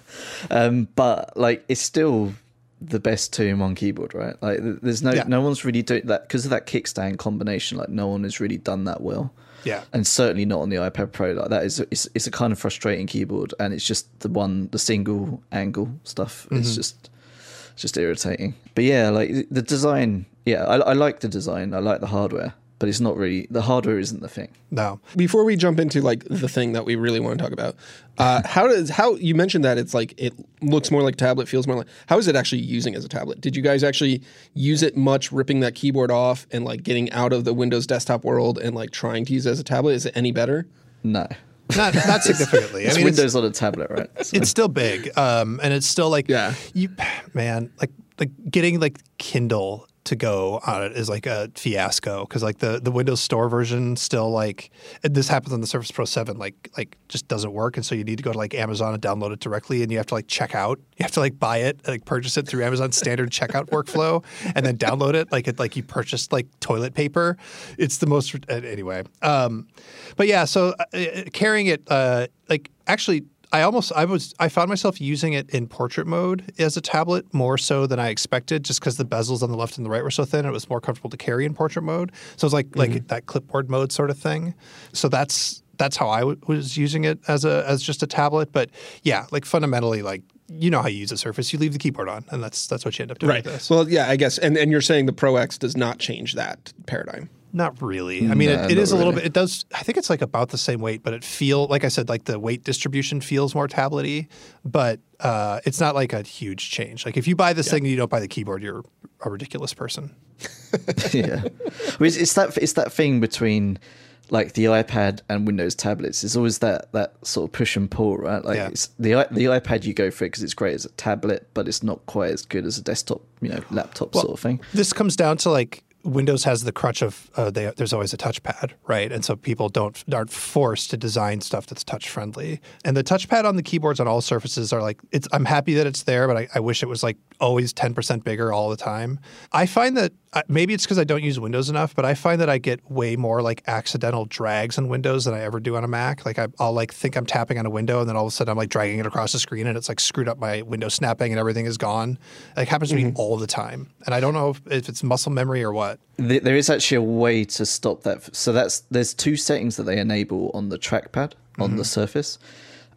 [SPEAKER 5] um, but like, it's still the best two in one keyboard, right? Like, there's no
[SPEAKER 3] Yeah.
[SPEAKER 5] no one's really doing that because of that kickstand combination. Like, no one has really done that well.
[SPEAKER 3] Yeah.
[SPEAKER 5] and certainly not on the iPad Pro. Like that is, it's, it's a kind of frustrating keyboard, and it's just the one, the single angle stuff.
[SPEAKER 3] Mm-hmm.
[SPEAKER 5] It's just, it's just irritating. But yeah, like the design. Yeah, I, I like the design. I like the hardware, but it's not really the hardware isn't the thing.
[SPEAKER 3] No.
[SPEAKER 4] Before we jump into like the thing that we really want to talk about, uh, how does how you mentioned that it's like it looks more like a tablet, feels more like. How is it actually using as a tablet? Did you guys actually use it much, ripping that keyboard off and like getting out of the Windows desktop world and like trying to use it as a tablet? Is it any better?
[SPEAKER 5] No,
[SPEAKER 3] Not, not significantly.
[SPEAKER 5] it's
[SPEAKER 3] I mean, it's-
[SPEAKER 5] Windows on a tablet, right? So-
[SPEAKER 3] it's still big um and it's still like
[SPEAKER 4] Yeah.
[SPEAKER 3] you man like like getting like kindle to go on it is like a fiasco because like the the windows store version still like this happens on the surface pro 7 like like just doesn't work and so you need to go to like amazon and download it directly and you have to like check out. You have to like buy it like purchase it through amazon standard checkout workflow and then download it like it like you purchased like toilet paper. It's the most uh, anyway um but yeah so uh, uh, carrying it uh like actually I almost I was I found myself using it in portrait mode as a tablet more so than I expected, just because the bezels on the left and the right were so thin. It was more comfortable to carry in portrait mode. So it was like like mm-hmm. that clipboard mode sort of thing. So that's that's how I w- was using it as a as just a tablet. But yeah, like fundamentally, like you know how you use a Surface, you leave the keyboard on, and that's that's what you end up doing this.
[SPEAKER 4] Well, yeah, I guess. And and you're saying the Pro X does not change that paradigm.
[SPEAKER 3] Not really. I mean, it, it is a little
[SPEAKER 5] really.
[SPEAKER 3] bit. It does. I think it's like about the same weight, but it feel like I said, like the weight distribution feels more tablety, but uh, it's not like a huge change. Like if you buy this thing and you don't buy the keyboard, you're a ridiculous person.
[SPEAKER 5] yeah, Well, it's, it's that it's that thing between like the iPad and Windows tablets. It's always that that sort of push and pull, right? Like
[SPEAKER 3] Yeah.
[SPEAKER 5] it's the the iPad you go for it because it's great as a tablet, but it's not quite as good as a desktop, you know, laptop sort of thing.
[SPEAKER 3] This comes down to like Windows has the crutch of uh, they, there's always a touchpad, right? And so people don't aren't forced to design stuff that's touch friendly. And the touchpad on the keyboards on all surfaces are like it's. I'm happy that it's there, but I, I wish it was like always 10% bigger all the time. I find that uh, maybe it's because I don't use Windows enough, but I find that I get way more like accidental drags on Windows than I ever do on a Mac. Like I, I'll like think I'm tapping on a window, and then all of a sudden I'm like dragging it across the screen, and it's like screwed up my window snapping, and everything is gone. Like happens to me all the time, and I don't know if, if it's muscle memory or what.
[SPEAKER 5] Th- There is actually a way to stop that. So that's there's two settings that they enable on the trackpad on the mm-hmm. Surface,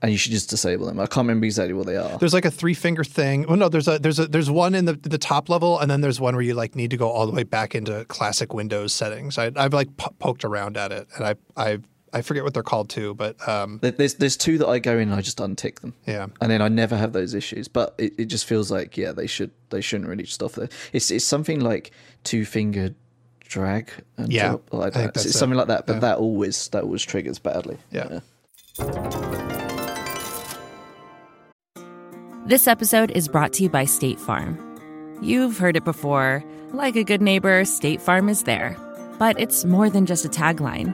[SPEAKER 5] and you should just disable them. I can't remember exactly what they are.
[SPEAKER 3] There's like a three finger thing. Well, no, there's a there's a there's one in the the top level, and then there's one where you like need to go all the way back into classic Windows settings. I, I've like po- poked around at it, and I I I forget what they're called too, but um,
[SPEAKER 5] There's there's two that I go in and I just untick them.
[SPEAKER 3] Yeah.
[SPEAKER 5] And then I never have those issues. But it, it just feels like yeah, they should they shouldn't really just off there. It's it's something like two finger drag and
[SPEAKER 3] Yeah,
[SPEAKER 5] drop like
[SPEAKER 3] I think
[SPEAKER 5] that.
[SPEAKER 3] that's
[SPEAKER 5] It's
[SPEAKER 3] it.
[SPEAKER 5] something like that. But that always that always triggers badly.
[SPEAKER 3] Yeah.
[SPEAKER 2] This episode is brought to you by State Farm. You've heard it before. Like a good neighbor, State Farm is there. But it's more than just a tagline,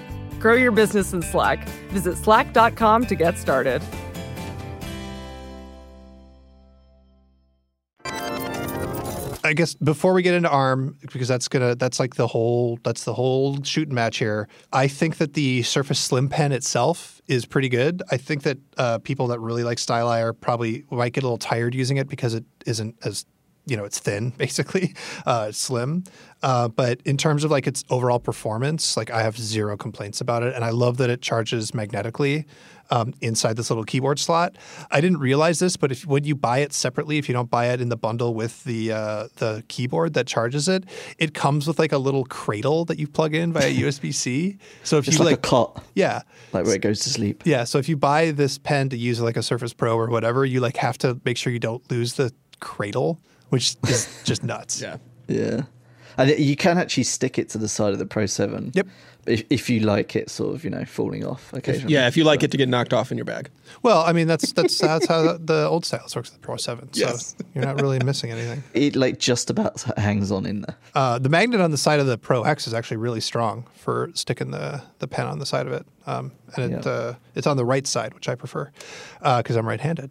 [SPEAKER 6] Grow your business in Slack. Visit slack.com to get started.
[SPEAKER 3] I guess before we get into ARM, because that's gonna that's like the whole that's the whole shooting match here. I think that the Surface Slim Pen itself is pretty good. I think that uh, people that really like Styli are probably might get a little tired using it because it isn't as you know, it's thin, basically, uh, slim. Uh, but in terms of like its overall performance, like I have zero complaints about it, and I love that it charges magnetically um, inside this little keyboard slot. I didn't realize this, but if when you buy it separately, if you don't buy it in the bundle with the uh, the keyboard that charges it, it comes with like a little cradle that you plug in via USB C. So if you
[SPEAKER 5] like,
[SPEAKER 3] like,
[SPEAKER 5] a cot,
[SPEAKER 3] yeah,
[SPEAKER 5] like where it goes to sleep.
[SPEAKER 3] yeah. So if you buy this pen to use like a Surface Pro or whatever, you like have to make sure you don't lose the cradle, which is just nuts.
[SPEAKER 4] Yeah.
[SPEAKER 5] Yeah. And it, you can actually stick it to the side of the Pro 7.
[SPEAKER 3] Yep.
[SPEAKER 5] If, if you like it sort of, you know, falling off occasionally.
[SPEAKER 4] Yeah, if you like it to get knocked off in your bag.
[SPEAKER 3] Well, I mean that's that's that's how the, the old stylus works with the Pro Seven. So
[SPEAKER 4] Yes.
[SPEAKER 3] you're not really missing anything.
[SPEAKER 5] It like just about hangs on in there.
[SPEAKER 3] Uh, the magnet on the side of the Pro X is actually really strong for sticking the, the pen on the side of it, um, and it
[SPEAKER 5] Yeah.
[SPEAKER 3] uh, it's on the right side, which I prefer because I'm right-handed.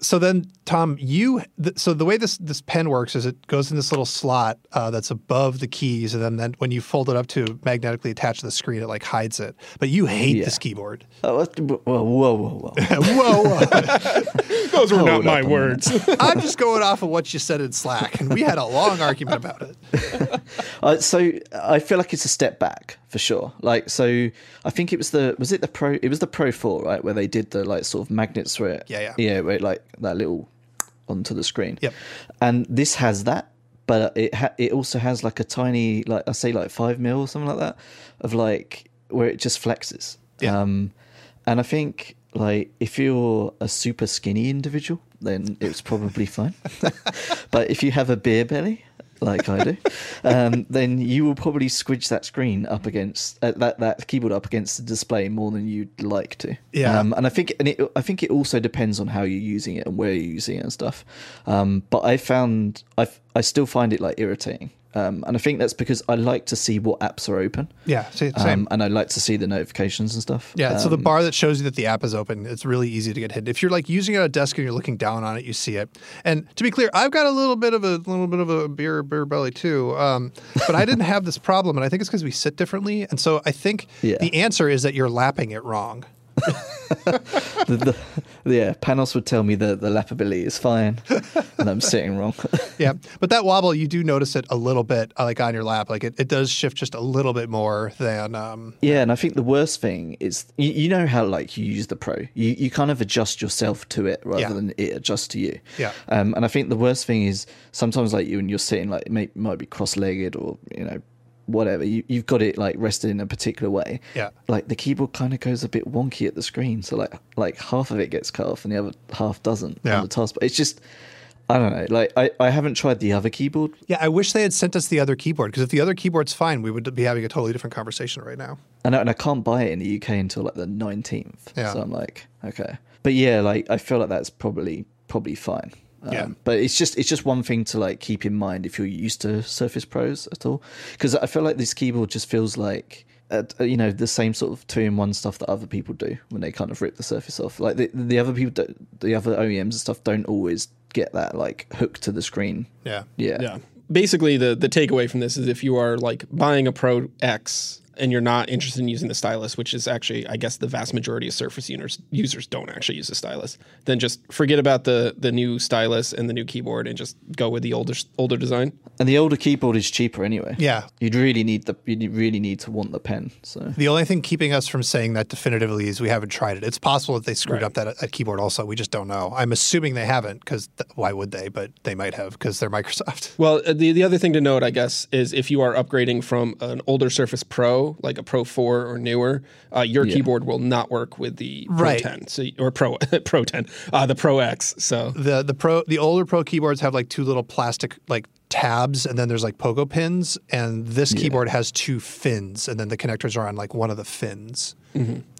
[SPEAKER 3] So then, Tom, you th- so the way this this pen works is it goes in this little slot uh, that's above the keys, and then, then when you fold it up to magnetically attach to the screen, it like hides it. But you hate
[SPEAKER 5] Yeah.
[SPEAKER 3] this keyboard.
[SPEAKER 5] Oh, what- whoa, whoa, whoa, whoa.
[SPEAKER 3] whoa, whoa.
[SPEAKER 4] Those were not my words.
[SPEAKER 3] I'm just going off of what you said in Slack, and we had a long argument about it.
[SPEAKER 5] Uh, so I feel like it's a step back for sure. Like, so I think it was the was it the Pro? It was the Pro Four, right, where they did the like sort of magnets where it,
[SPEAKER 3] Yeah, yeah.
[SPEAKER 5] yeah, where it, like that little onto the screen.
[SPEAKER 3] Yep.
[SPEAKER 5] And this has that, but it ha- it also has like a tiny like I say like five mil or something like that of like where it just flexes.
[SPEAKER 3] Yeah.
[SPEAKER 5] Um, and I think like if you're a super skinny individual, then it's probably fine. but if you have a beer belly, like I do, um, then you will probably squidge that screen up against uh, that that keyboard up against the display more than you'd like to.
[SPEAKER 3] Yeah.
[SPEAKER 5] Um, and I think and it, I think it also depends on how you're using it and where you're using it and stuff. Um, but I found I I still find it like irritating. Um, and I think that's because I like to see what apps are open.
[SPEAKER 3] Yeah, see, same.
[SPEAKER 5] Um, and I like to see the notifications and stuff.
[SPEAKER 3] Yeah, so the
[SPEAKER 5] Um,
[SPEAKER 3] bar that shows you that the app is open, it's really easy to get hidden. If you're like using it at a desk and you're looking down on it, you see it. And to be clear, I've got a little bit of a little bit of a beer beer belly too, um, but I didn't have this problem, and I think it's because we sit differently. And so I think
[SPEAKER 5] Yeah.
[SPEAKER 3] the answer is that you're lapping it wrong.
[SPEAKER 5] the, the, yeah, Panos would tell me that the lappability is fine, and I'm sitting wrong.
[SPEAKER 3] Yeah, but that wobble, you do notice it a little bit, uh, like on your lap. Like it, it does shift just a little bit more than. Um,
[SPEAKER 5] yeah, and I think the worst thing is you, you know how like you use the Pro, you you kind of adjust yourself to it rather
[SPEAKER 3] Yeah.
[SPEAKER 5] than it adjusts to you.
[SPEAKER 3] Yeah.
[SPEAKER 5] Um, and I think the worst thing is sometimes like you and you're sitting like it may, might be cross-legged or you know whatever you, you've got it like rested in a particular way
[SPEAKER 3] Yeah.
[SPEAKER 5] like the keyboard kind of goes a bit wonky at the screen so like like half of it gets cut off and the other half doesn't
[SPEAKER 3] Yeah.
[SPEAKER 5] on the taskbar it's just i don't know like i, I haven't tried the other keyboard
[SPEAKER 3] yeah, I wish they had sent us the other keyboard because if the other keyboard's fine, we would be having a totally different conversation right now.
[SPEAKER 5] and I, and I can't buy it in the uk until like the 19th
[SPEAKER 3] Yeah.
[SPEAKER 5] so i'm like okay but yeah like i feel like that's probably probably fine um,
[SPEAKER 3] Yeah.
[SPEAKER 5] but it's just it's just one thing to like keep in mind if you're used to surface pros at all because i feel like this keyboard just feels like uh, you know the same sort of two in one stuff that other people do when they kind of rip the surface off like the, the other people don't, the other oems and stuff don't always get that like hook to the screen
[SPEAKER 3] Yeah.
[SPEAKER 5] yeah
[SPEAKER 4] Yeah. Basically, the the takeaway from this is if you are like buying a Pro X and you're not interested in using the stylus, which is actually, I guess, the vast majority of Surface users users don't actually use the stylus, then just forget about the the new stylus and the new keyboard and just go with the older older design.
[SPEAKER 5] and the older keyboard is cheaper anyway
[SPEAKER 3] Yeah.
[SPEAKER 5] you'd really need the you really need to want the pen so
[SPEAKER 3] The only thing keeping us from saying that definitively is we haven't tried it. It's possible that they screwed up that, that keyboard also. We just don't know. I'm assuming they haven't because th- why would they? But they might have because they're Microsoft.
[SPEAKER 4] Well, uh, the the other thing to note, I guess, is if you are upgrading from an older Surface Pro, like a Pro 4 or newer, uh, your keyboard will not work with the Pro
[SPEAKER 3] Right.
[SPEAKER 4] 10, so or Pro Pro 10, uh, the Pro X. So
[SPEAKER 3] The the pro the older pro keyboards have like two little plastic like tabs and then there's like pogo pins and this keyboard has two fins and then the connectors are on like one of the fins.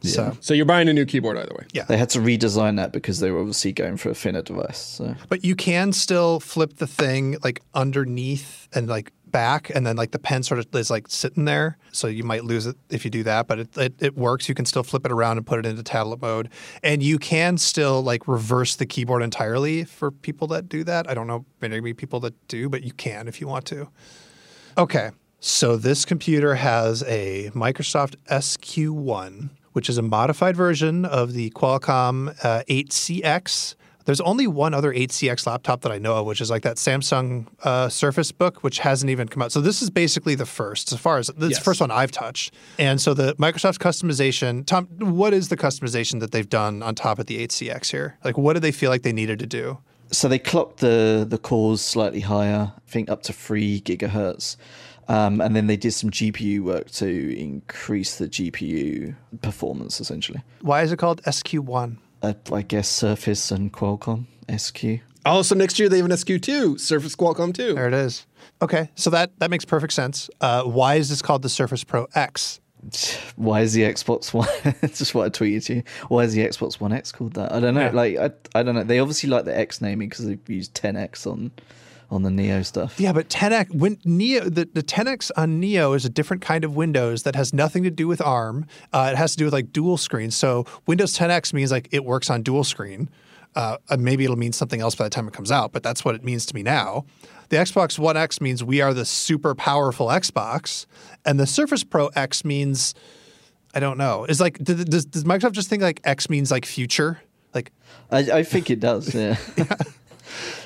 [SPEAKER 3] So
[SPEAKER 4] so you're buying a new keyboard either way.
[SPEAKER 3] yeah.
[SPEAKER 5] They had to redesign that because they were obviously going for a thinner device. So
[SPEAKER 3] But you can still flip the thing like underneath and like back, and then like the pen sort of is like sitting there. So you might lose it if you do that, but it, it, it works. You can still flip it around and put it into tablet mode. And you can still like reverse the keyboard entirely for people that do that. I don't know, maybe people that do, but you can if you want to. Okay. So this computer has a Microsoft SQ1, which is a modified version of the Qualcomm uh, 8CX There's only one other 8CX laptop that I know of, which is like that Samsung uh, Surface Book, which hasn't even come out. So this is basically the first, as far as this
[SPEAKER 4] Yes.
[SPEAKER 3] the first one I've touched. And so the Microsoft customization, Tom, what is the customization that they've done on top of the 8CX here? Like, what did they feel like they needed to do?
[SPEAKER 5] So they clocked the the cores slightly higher, I think up to three gigahertz, um, and then they did some GPU work to increase the GPU performance. Essentially,
[SPEAKER 3] Why is it called SQ1?
[SPEAKER 5] Uh, I guess Surface and Qualcomm SQ.
[SPEAKER 4] Oh, so next year they have an SQ2, Surface Qualcomm 2.
[SPEAKER 3] There it is. Okay, so that that makes perfect sense. Uh, why is this called the Surface Pro X?
[SPEAKER 5] Why is the Xbox One? It's just what I tweeted to you. Why is the Xbox One X called that? I don't know.
[SPEAKER 3] Yeah.
[SPEAKER 5] Like I, I don't know. They obviously like the X naming because they've used 10X on on the Neo stuff.
[SPEAKER 3] Yeah, but 10x when Neo the, the 10x on Neo is a different kind of Windows that has nothing to do with ARM. Uh, it has to do with like dual screen. So Windows 10x means like it works on dual screen. Uh, maybe it'll mean something else by the time it comes out, but that's what it means to me now. The Xbox One X means we are the super powerful Xbox, and the Surface Pro X means I don't know. Is like does, does, does Microsoft just think like X means like future? Like
[SPEAKER 5] I, I think it does. Yeah.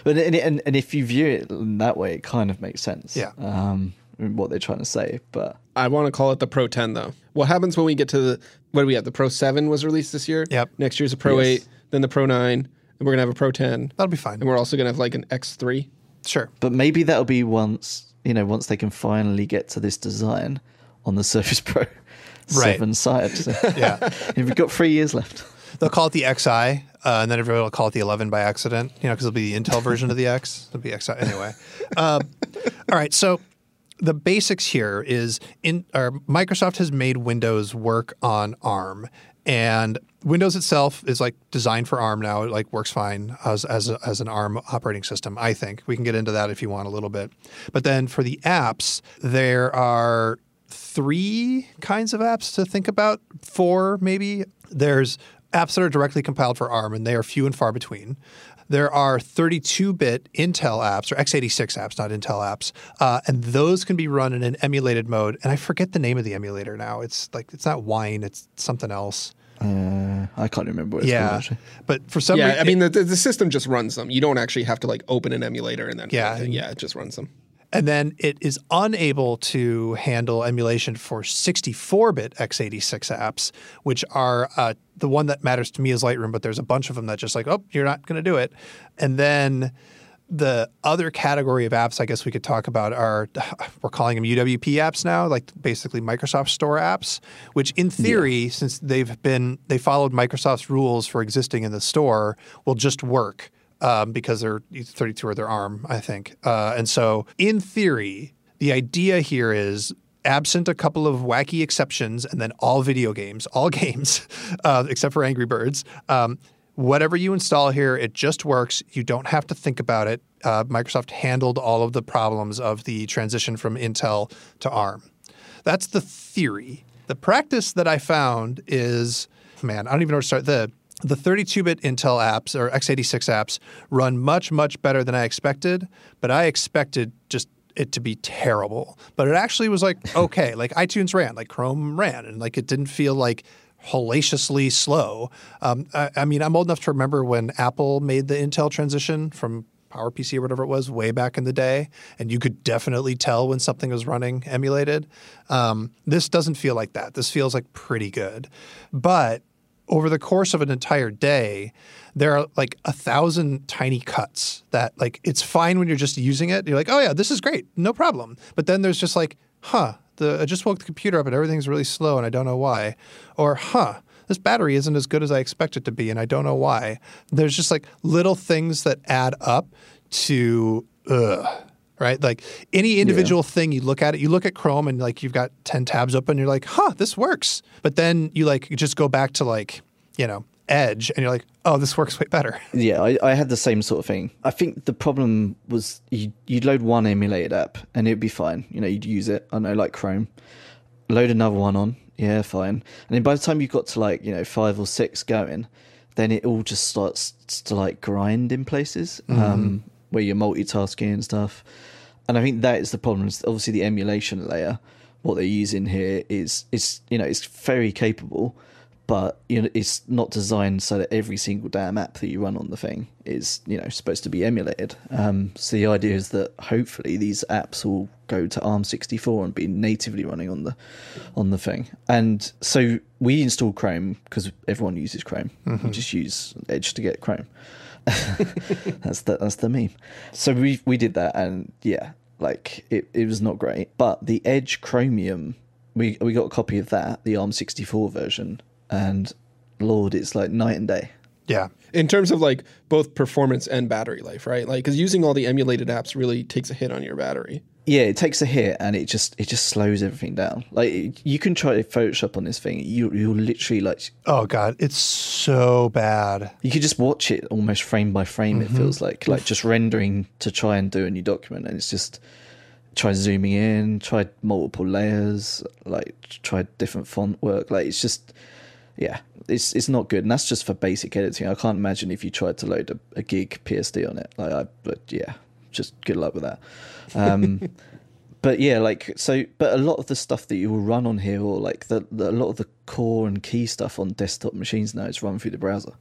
[SPEAKER 5] but and, and and if you view it in that way, it kind of makes sense.
[SPEAKER 3] Yeah.
[SPEAKER 5] Um, what they're trying to say, but
[SPEAKER 4] I want to call it the Pro 10 though. What happens when we get to the what do we have? The Pro 7 was released this year.
[SPEAKER 3] Yep.
[SPEAKER 4] Next year's a Pro
[SPEAKER 5] Yes.
[SPEAKER 4] 8, then the Pro 9, and we're gonna have a Pro 10,
[SPEAKER 3] that'll be fine.
[SPEAKER 4] and we're also gonna have like an X3.
[SPEAKER 3] Sure.
[SPEAKER 5] but maybe that'll be once you know once they can finally get to this design on the Surface Pro seven side. So
[SPEAKER 3] Yeah.
[SPEAKER 5] You've got three years left.
[SPEAKER 3] They'll call it the XI, uh, and then everybody will call it the 11 by accident, you know, because it'll be the Intel version of the X. It'll be XI anyway. Um, all right, so the basics here is in Microsoft has made Windows work on ARM, and Windows itself is like designed for ARM now. It like works fine as as, a, as an ARM operating system. I think we can get into that if you want a little bit. But then for the apps, there are three kinds of apps to think about. Four, maybe. There's apps that are directly compiled for ARM, and they are few and far between. There are 32-bit Intel apps or x86 apps, not Intel apps, uh, and those can be run in an emulated mode. And I forget the name of the emulator now. It's like it's not Wine, it's something else.
[SPEAKER 5] Uh, I can't remember what it's called
[SPEAKER 3] yeah,
[SPEAKER 5] actually.
[SPEAKER 3] but for some
[SPEAKER 4] Yeah,
[SPEAKER 3] reason,
[SPEAKER 4] I mean the, the the system just runs them. You don't actually have to like open an emulator and then
[SPEAKER 3] Yeah.
[SPEAKER 4] yeah, it just runs them.
[SPEAKER 3] And then it is unable to handle emulation for 64-bit x86 apps, which are uh, the one that matters to me is Lightroom, but there's a bunch of them that just like, oh, you're not going to do it. And then the other category of apps I guess we could talk about are we're calling them UWP apps now, like basically Microsoft Store apps, which in theory, since they've been they followed Microsoft's rules for existing in the store, will just work um, because they're 32 or their ARM, I think. Uh, and so, in theory, the idea here is absent a couple of wacky exceptions, and then all video games, all games, uh, except for Angry Birds. Um, whatever you install here, it just works. You don't have to think about it. Uh, Microsoft handled all of the problems of the transition from Intel to ARM. That's the theory. The practice that I found is, man, I don't even know where to start. The the 32-bit Intel apps or x86 apps run much much better than I expected, but I expected just it to be terrible. But it actually was like okay, like iTunes ran, like Chrome ran, and like it didn't feel like hellaciously slow. Um, I, I mean, I'm old enough to remember when Apple made the Intel transition from PowerPC or whatever it was way back in the day, and you could definitely tell when something was running emulated. Um, this doesn't feel like that. This feels like pretty good. But over the course of an entire day, there are like a thousand tiny cuts that like it's fine when you're just using it. You're like, oh yeah, this is great, no problem. But then there's just like, huh, the I just woke the computer up and everything's really slow and I don't know why. Or huh, this battery isn't as good as I expect it to be and I don't know why. There's just like little things that add up to ugh. Right? Like any individual thing you look at it, you look at Chrome and like you've got 10 tabs open, you're like, huh, this works. But then you like you just go back to like, you know, Edge and you're like, oh, this works way better.
[SPEAKER 5] Yeah, I, I had the same sort of thing. I think the problem was you, you'd load one emulated app and it'd be fine. You know, you'd use it. I know, like Chrome. Load another one on. Yeah, fine. And then by the time you got to like, you know, five or six going, then it all just starts to like grind in places um, where you're multitasking and stuff. And I think that is the problem. Is obviously, the emulation layer, what they're using here is is you know it's very capable, but you know it's not designed so that every single damn app that you run on the thing is you know supposed to be emulated. Um, so the idea is that hopefully these apps will go to ARM64 and be natively running on the on the thing. And so we install Chrome because everyone uses Chrome.
[SPEAKER 3] Mm-hmm.
[SPEAKER 5] We just use Edge to get Chrome. That's the that's the meme. So we we did that, and yeah, like it, it was not great. But the Edge Chromium, we we got a copy of that, the ARM64 version, and Lord, it's like night and day.
[SPEAKER 3] Yeah.
[SPEAKER 4] in terms of like both performance and battery life, right? Like, because using all the emulated apps really takes a hit on your battery.
[SPEAKER 5] Yeah, it takes a hit and it just it just slows everything down. Like you can try to Photoshop on this thing, you you'll literally like
[SPEAKER 3] Oh god, it's so bad.
[SPEAKER 5] you could just watch it almost frame by frame. It mm-hmm. feels like like just rendering to try and do a new document, and it's just try zooming in, try multiple layers, like try different font work. Like it's just yeah, it's it's not good, and that's just for basic editing. I can't imagine if you tried to load a, a gig PSD on it. Like I, but yeah, just good luck with that. Um, but yeah, like so, but a lot of the stuff that you will run on here, or like the, the a lot of the core and key stuff on desktop machines now is run through the browser.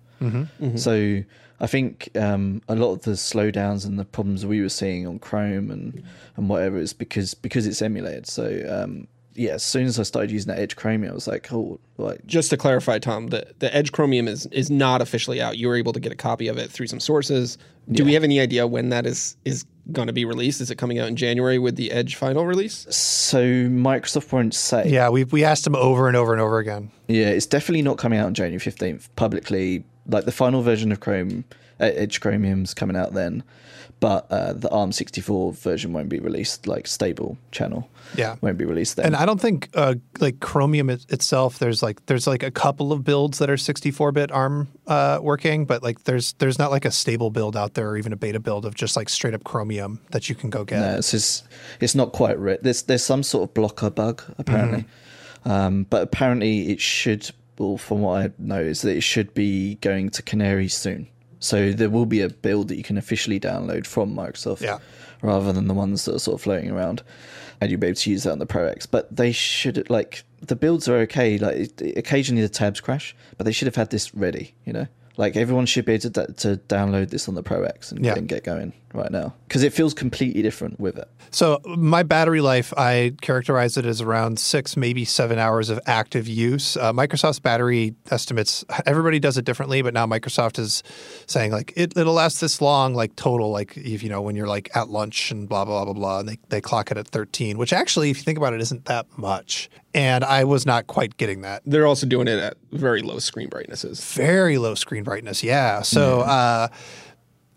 [SPEAKER 5] So I think um, a lot of the slowdowns and the problems we were seeing on Chrome and and whatever is because because it's emulated. So um, yeah, as soon as I started using that Edge Chromium, I was like, oh, like
[SPEAKER 4] Just to clarify, Tom, the, the Edge Chromium is is not officially out. You were able to get a copy of it through some sources. Do we have any idea when that is is going to be released? Is it coming out in January with the Edge final release?
[SPEAKER 5] so Microsoft won't say.
[SPEAKER 3] Yeah, we we asked them over and over and over again.
[SPEAKER 5] Yeah, it's definitely not coming out on January 15th publicly. Like the final version of Chrome, uh, Edge Chromium's coming out then, but uh, the ARM64 version won't be released, like stable channel.
[SPEAKER 3] Yeah.
[SPEAKER 5] Won't be released then.
[SPEAKER 3] And I don't think uh, like Chromium it, itself. There's like there's like a couple of builds that are 64-bit ARM uh, working, but like there's there's not like a stable build out there or even a beta build of just like straight up Chromium that you can go get.
[SPEAKER 5] No, it's just, it's not quite right. There's there's some sort of blocker bug apparently,
[SPEAKER 3] Mm-hmm.
[SPEAKER 5] um, but apparently it should. Well, from what I know, is that it should be going to Canary soon. So there will be a build that you can officially download from Microsoft,
[SPEAKER 3] Yeah.
[SPEAKER 5] rather than the ones that are sort of floating around, and you'll be able to use that on the Pro X. But they should like the builds are okay. Like it, occasionally the tabs crash, but they should have had this ready. You know, like everyone should be able to, to download this on the Pro X and,
[SPEAKER 3] Yeah.
[SPEAKER 5] and get going right now because it feels completely different with it.
[SPEAKER 3] So my battery life, I characterize it as around six, maybe seven hours of active use. Uh, Microsoft's battery estimates, everybody does it differently, but now Microsoft is saying like it, it'll last this long, like total, like if you know when you're like at lunch and blah blah blah blah blah, and they they clock it at 13, which actually, if you think about it, isn't that much. And I was not quite getting that.
[SPEAKER 4] They're also doing it at very low screen brightnesses.
[SPEAKER 3] Very low screen brightness, yeah. So, uh,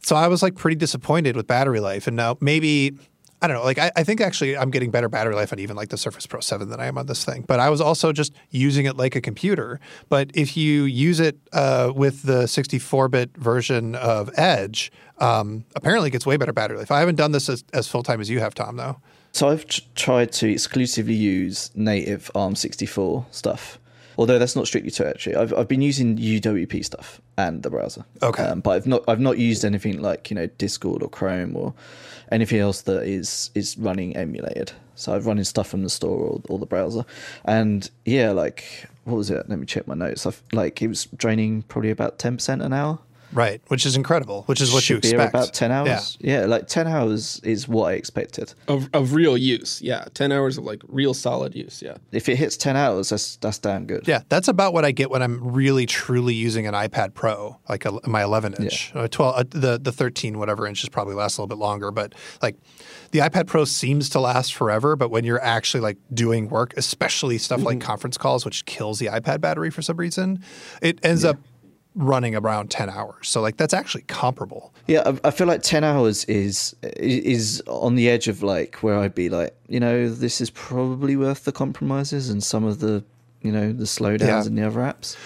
[SPEAKER 3] so I was like pretty disappointed with battery life, and now maybe I don't know. Like I, I think actually I'm getting better battery life on even like the Surface Pro 7 than I am on this thing. But I was also just using it like a computer. But if you use it uh, with the 64-bit version of Edge, um, apparently it gets way better battery life. I haven't done this as, as full time as you have, Tom, though.
[SPEAKER 5] So I've tr- tried to exclusively use native ARM64 stuff. Although that's not strictly true, actually. I've, I've been using UWP stuff and the browser.
[SPEAKER 3] Okay.
[SPEAKER 5] Um, but I've not I've not used anything like you know Discord or Chrome or anything else that is is running emulated. So I've running stuff from the store or, or the browser, and yeah, like what was it? Let me check my notes. I've, like it was draining probably about ten percent an hour.
[SPEAKER 3] Right, which is incredible, which is what you
[SPEAKER 5] Should be
[SPEAKER 3] expect.
[SPEAKER 5] about ten hours. Yeah. yeah. like ten hours is what I expected.
[SPEAKER 4] Of, of real use, yeah. 10 hours of like real solid use, yeah.
[SPEAKER 5] If it hits ten hours, that's that's damn good.
[SPEAKER 3] Yeah, that's about what I get when I'm really truly using an iPad Pro, like a, my 11 inch, uh, 12, uh, the the 13 whatever inches probably lasts a little bit longer, but like the iPad Pro seems to last forever. But when you're actually like doing work, especially stuff like conference calls, which kills the iPad battery for some reason, it ends up running around 10 hours. So like that's actually comparable.
[SPEAKER 5] Yeah, I, I feel like ten hours is is on the edge of like where I'd be like, you know, this is probably worth the compromises and some of the, you know, the slowdowns
[SPEAKER 3] Yeah.
[SPEAKER 5] in the other apps.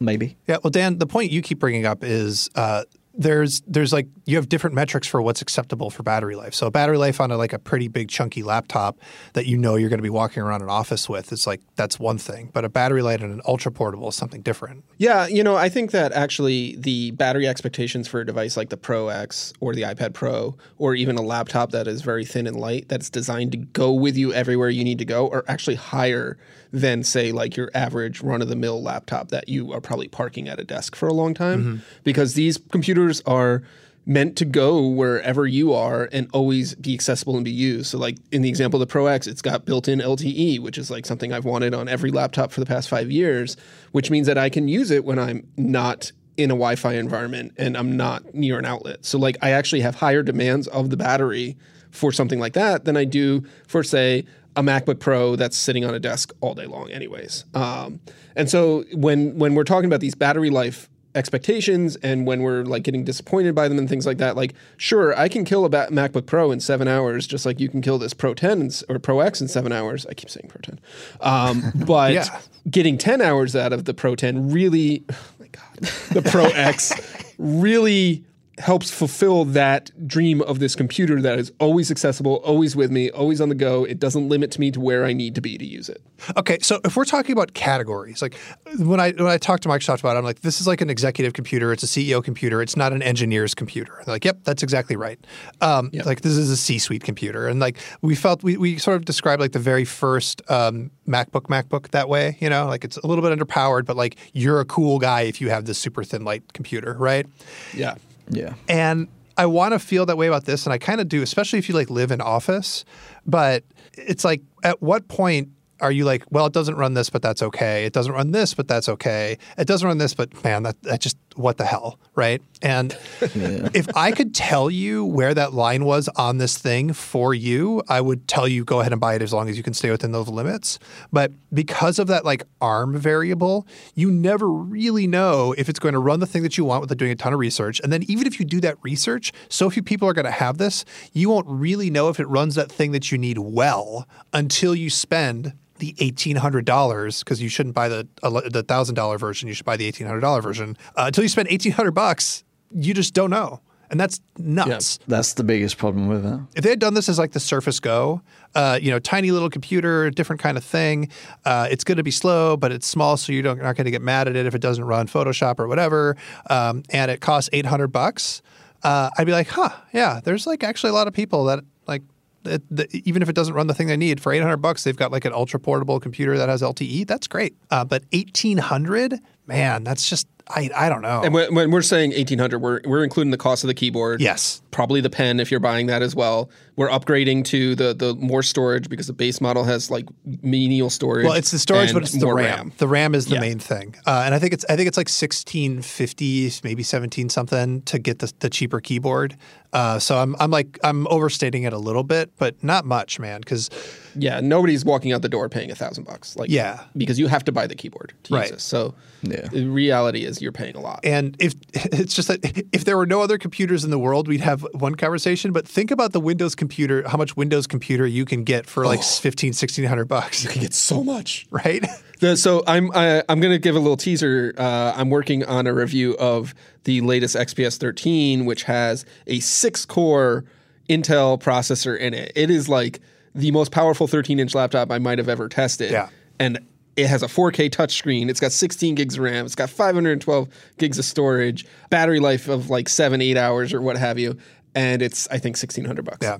[SPEAKER 5] Maybe.
[SPEAKER 3] Yeah, well, Dan, the point you keep bringing up is uh, there's there's like you have different metrics for what's acceptable for battery life. So battery life on a, like a pretty big chunky laptop that you know you're going to be walking around an office with, it's like that's one thing. But a battery life on an ultra portable is something different.
[SPEAKER 4] Yeah, you know, I think that actually the battery expectations for a device like the Pro X or the iPad Pro, or even a laptop that is very thin and light, that's designed to go with you everywhere you need to go, are actually higher than say like your average run of the mill laptop that you are probably parking at a desk for a long time mm-hmm. because these computers are meant to go wherever you are and always be accessible and be used. So like in the example of the Pro X, it's got built-in LTE, which is like something I've wanted on every laptop for the past 5 years, which means that I can use it when I'm not in a Wi-Fi environment and I'm not near an outlet. So like I actually have higher demands of the battery for something like that than I do for say a MacBook Pro that's sitting on a desk all day long anyways. Um, and so when when we're talking about these battery life expectations and when we're like getting disappointed by them and things like that like sure i can kill a ba- macbook pro in seven hours just like you can kill this pro 10 in or pro x in seven hours i keep saying pro 10 um, but
[SPEAKER 3] Yeah.
[SPEAKER 4] getting 10 hours out of the pro 10 really oh my god the pro x really helps fulfill that dream of this computer that is always accessible always with me always on the go it doesn't limit me to where i need to be to use it
[SPEAKER 3] Okay, so if we're talking about categories, like when I when I talk to Microsoft about it, I'm like, this is like an executive computer. It's a CEO computer. It's not an engineer's computer. They're like, yep, that's exactly right. Um, Like this is a C-suite computer, and like we felt we, we sort of described like the very first um, MacBook MacBook that way. You know, like it's a little bit underpowered, but like you're a cool guy if you have this super thin light computer, right?
[SPEAKER 4] yeah
[SPEAKER 5] Yeah.
[SPEAKER 3] And I want to feel that way about this, and I kind of do, especially if you like live in office. But it's like, at what point are you like, well, it doesn't run this, but that's okay. It doesn't run this, but that's okay. It doesn't run this, but man, that, that just what the hell, right? And if I could tell you where that line was on this thing for you, I would tell you go ahead and buy it as long as you can stay within those limits. But because of that like ARM variable, you never really know if it's going to run the thing that you want without doing a ton of research. And then even if you do that research, so few people are going to have this, you won't really know if it runs that thing that you need well until you spend the eighteen hundred dollars because you shouldn't buy the the thousand dollar version. You should buy the eighteen hundred dollar version. Uh, until you spend eighteen hundred bucks, you just don't know, and that's nuts.
[SPEAKER 5] That's the biggest problem with it.
[SPEAKER 3] If they had done this as like the Surface Go, uh, you know, tiny little computer, different kind of thing, uh, it's going to be slow, but it's small, so you don't, you're not going to get mad at it if it doesn't run Photoshop or whatever, um, and it costs eight hundred bucks. Uh, I'd be like, huh, yeah, there's like actually a lot of people that like. The, even if it doesn't run the thing they need for 800 bucks they've got like an ultra portable computer that has lte that's great. Uh, but 1800 man that's just i, I don't know
[SPEAKER 4] And when, when we're saying 1800, we're, we're including the cost of the keyboard.
[SPEAKER 3] yes
[SPEAKER 4] Probably the pen if you're buying that as well. We're upgrading to the the more storage because the base model has like menial storage.
[SPEAKER 3] Well, it's the storage, but it's the
[SPEAKER 4] more
[SPEAKER 3] RAM. The RAM is the
[SPEAKER 4] Yeah.
[SPEAKER 3] main thing, uh, and I think it's I think it's like sixteen fifty, maybe seventeen something to get the, the cheaper keyboard. Uh, so I'm I'm like I'm overstating it a little bit, but not much, man. Because
[SPEAKER 4] Yeah, nobody's walking out the door paying a thousand bucks. Like
[SPEAKER 3] Yeah.
[SPEAKER 4] because you have to buy the keyboard to
[SPEAKER 3] Right.
[SPEAKER 4] use this. So
[SPEAKER 5] Yeah.
[SPEAKER 4] the reality is you're paying a lot.
[SPEAKER 3] and if it's just that if there were no other computers in the world, we'd have one conversation. But think about the Windows computer, how much Windows computer you can get for like 15, 1600 bucks,
[SPEAKER 4] you can get so much.
[SPEAKER 3] right?
[SPEAKER 4] The, so I'm I, I'm going to give a little teaser. Uh, I'm working on a review of the latest XPS 13, which has a six core Intel processor in it. It is like the most powerful 13 inch laptop I might have ever tested.
[SPEAKER 3] Yeah.
[SPEAKER 4] and it has a 4K touchscreen. It's got 16 gigs of RAM. It's got 512 gigs of storage. Battery life of like seven eight hours or what have you. And it's I think 1600 bucks.
[SPEAKER 3] Yeah.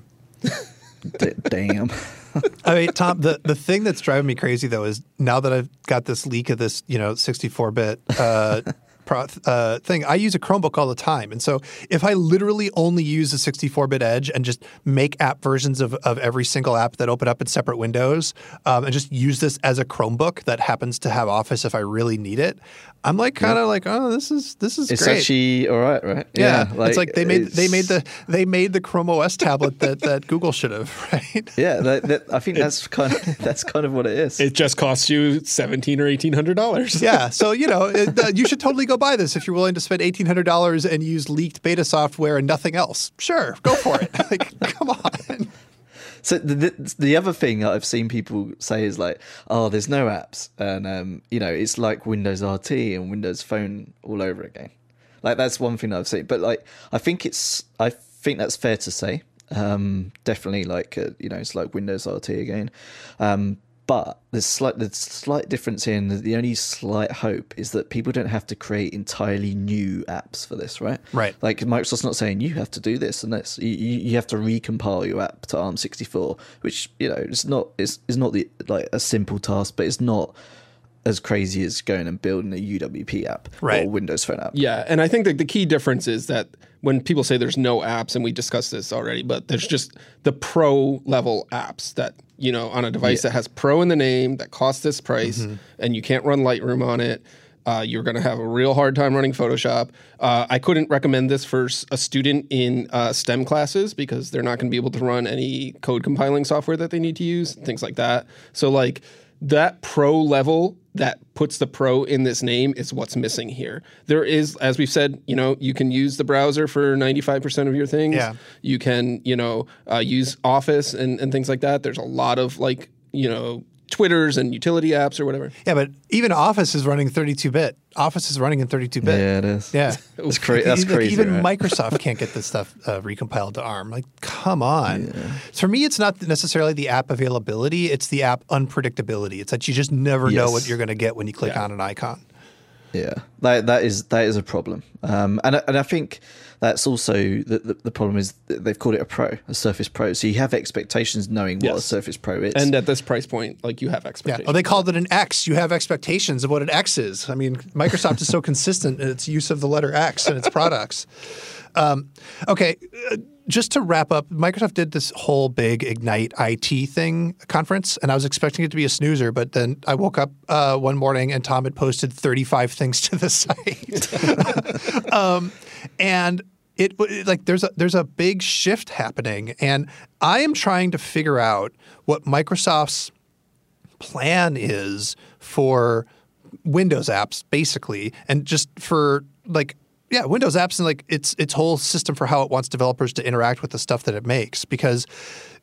[SPEAKER 5] D- Damn.
[SPEAKER 3] I mean, Tom, the, the thing that's driving me crazy though is now that I've got this leak of this, you know, 64 bit uh, pro, uh, thing, I use a Chromebook all the time. And so if I literally only use a 64 bit Edge and just make app versions of, of every single app that open up in separate windows um, and just use this as a Chromebook that happens to have Office if I really need it, I'm like kind of like, oh, this is this is
[SPEAKER 5] It's
[SPEAKER 3] great.
[SPEAKER 5] actually all right, right?
[SPEAKER 3] yeah, it's like they made they made the they made the Chrome OS tablet that, that Google should have, right?
[SPEAKER 5] Yeah, that, that, I think that's kind of that's kind of what it is.
[SPEAKER 4] It just costs you 17 or 1800 dollars.
[SPEAKER 3] Yeah, so you know, it, uh, you should totally go buy this if you're willing to spend eighteen hundred dollars and use leaked beta software and nothing else. Sure, go for it. like, come on.
[SPEAKER 5] So the, the the other thing I've seen people say is like, oh, there's no apps, and um, you know, it's like Windows RT and Windows Phone all over again. Like that's one thing I've seen, but like I think it's I think that's fair to say. Um, definitely, like uh, you know, it's like Windows RT again. Um, But there's slight there's slight difference here, and the only slight hope is that people don't have to create entirely new apps for this, right?
[SPEAKER 3] Right.
[SPEAKER 5] Like Microsoft's not saying you have to do this and this. You, you you have to recompile your app to ARM64, which you know it's not it's, it's not the like a simple task, but it's not as crazy as going and building a UWP app
[SPEAKER 3] Right.
[SPEAKER 5] or Windows Phone app.
[SPEAKER 4] Yeah, and I think that the key difference is that when people say there's no apps, and we discussed this already, but there's just the pro level apps that you know on a device that has pro in the name that costs this price, and you can't run Lightroom on it. Uh, you're going to have a real hard time running Photoshop. Uh, I couldn't recommend this for a student in uh, STEM classes because they're not going to be able to run any code compiling software that they need to use, things like that. So, like, that pro level that puts the pro in this name is what's missing here. There is, as we've said, you know, you can use the browser for 95% of your things.
[SPEAKER 3] Yeah.
[SPEAKER 4] You can, you know, uh, use Office and, and things like that. There's a lot of like, you know, Twitters and utility apps or whatever.
[SPEAKER 3] Yeah, but even Office is running 32 bit. Office is running in 32 bit.
[SPEAKER 5] Yeah, it is.
[SPEAKER 3] Yeah.
[SPEAKER 5] That's, cra- that's
[SPEAKER 3] Like,
[SPEAKER 5] crazy.
[SPEAKER 3] Even
[SPEAKER 5] right?
[SPEAKER 3] Microsoft can't get this stuff uh, recompiled to ARM. Like, come on. For me, it's not necessarily the app availability; it's the app unpredictability. It's that you just never know what you're going to get when you click on an icon.
[SPEAKER 5] Yeah, that that is that is a problem, um, and and I think that's also the, the the problem is they've called it a Pro, a Surface Pro. So you have expectations knowing what a Surface Pro is.
[SPEAKER 4] And at this price point, like you have expectations.
[SPEAKER 3] Yeah.
[SPEAKER 4] expectations.
[SPEAKER 3] Oh, they called it an X. You have expectations of what an X is. I mean, Microsoft is so consistent in its use of the letter X in its products. Um, okay, uh, just to wrap up, Microsoft did this whole big Ignite IT thing conference, and I was expecting it to be a snoozer, but then I woke up uh, one morning and Tom had posted 35 things to the site. um, and it like there's a there's a big shift happening, and I am trying to figure out what Microsoft's plan is for Windows apps, basically, and just for like yeah, Windows apps and like its its whole system for how it wants developers to interact with the stuff that it makes. Because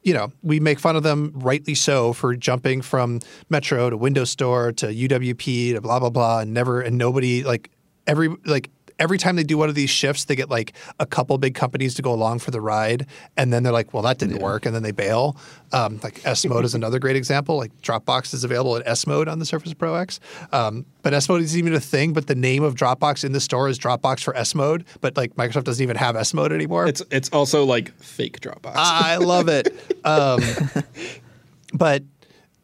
[SPEAKER 3] you know we make fun of them, rightly so, for jumping from Metro to Windows Store to UWP to blah blah blah, and never and nobody like every like every time they do one of these shifts, they get like a couple big companies to go along for the ride, and then they're like, "Well, that didn't work," and then they bail. Um, like S Mode is another great example. Like Dropbox is available in S Mode on the Surface Pro X, um, but S Mode isn't even a thing. But the name of Dropbox in the store is Dropbox for S Mode, but like Microsoft doesn't even have S Mode anymore.
[SPEAKER 4] it's it's also like fake Dropbox.
[SPEAKER 3] I love it. Um, but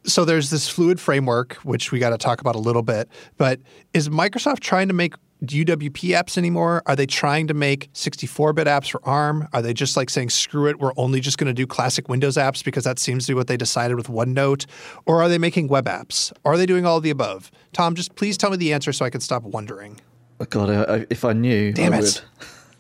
[SPEAKER 3] so there's this fluid framework, which we got to talk about a little bit. But is Microsoft trying to make UWP apps anymore? Are they trying to make 64 bit apps for ARM? Are they just like saying, screw it, we're only just going to do classic Windows apps because that seems to be what they decided with OneNote? Or are they making web apps? Are they doing all of the above? Tom, just please tell me the answer so I can stop wondering.
[SPEAKER 5] Oh, God, I, if I knew,
[SPEAKER 3] Damn
[SPEAKER 5] I
[SPEAKER 3] it.
[SPEAKER 5] would.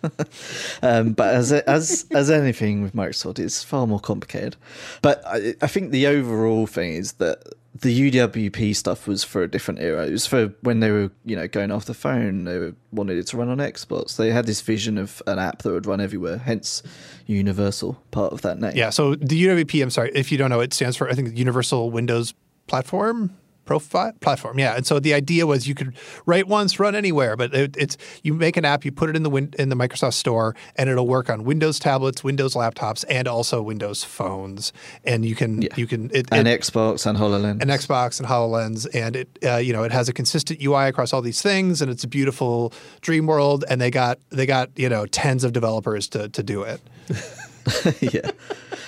[SPEAKER 5] um, but as as as anything with Microsoft, it's far more complicated. But I, I think the overall thing is that the UWP stuff was for a different era. It was for when they were, you know, going off the phone. They were, wanted it to run on Xbox. They had this vision of an app that would run everywhere. Hence, Universal, part of that name.
[SPEAKER 3] Yeah, so the UWP, I'm sorry, if you don't know, it stands for, I think, Universal Windows Platform. Profile platform, yeah, and so the idea was you could write once, run anywhere, but it, it's you make an app, you put it in the win, in the Microsoft Store, and it'll work on Windows tablets, Windows laptops, and also Windows phones, and you can you can it,
[SPEAKER 5] and
[SPEAKER 3] it-
[SPEAKER 5] Xbox and HoloLens.
[SPEAKER 3] and Xbox and HoloLens, and it uh, you know it has a consistent UI across all these things, and it's a beautiful dream world, and they got they got you know tens of developers to to do it.
[SPEAKER 5] yeah,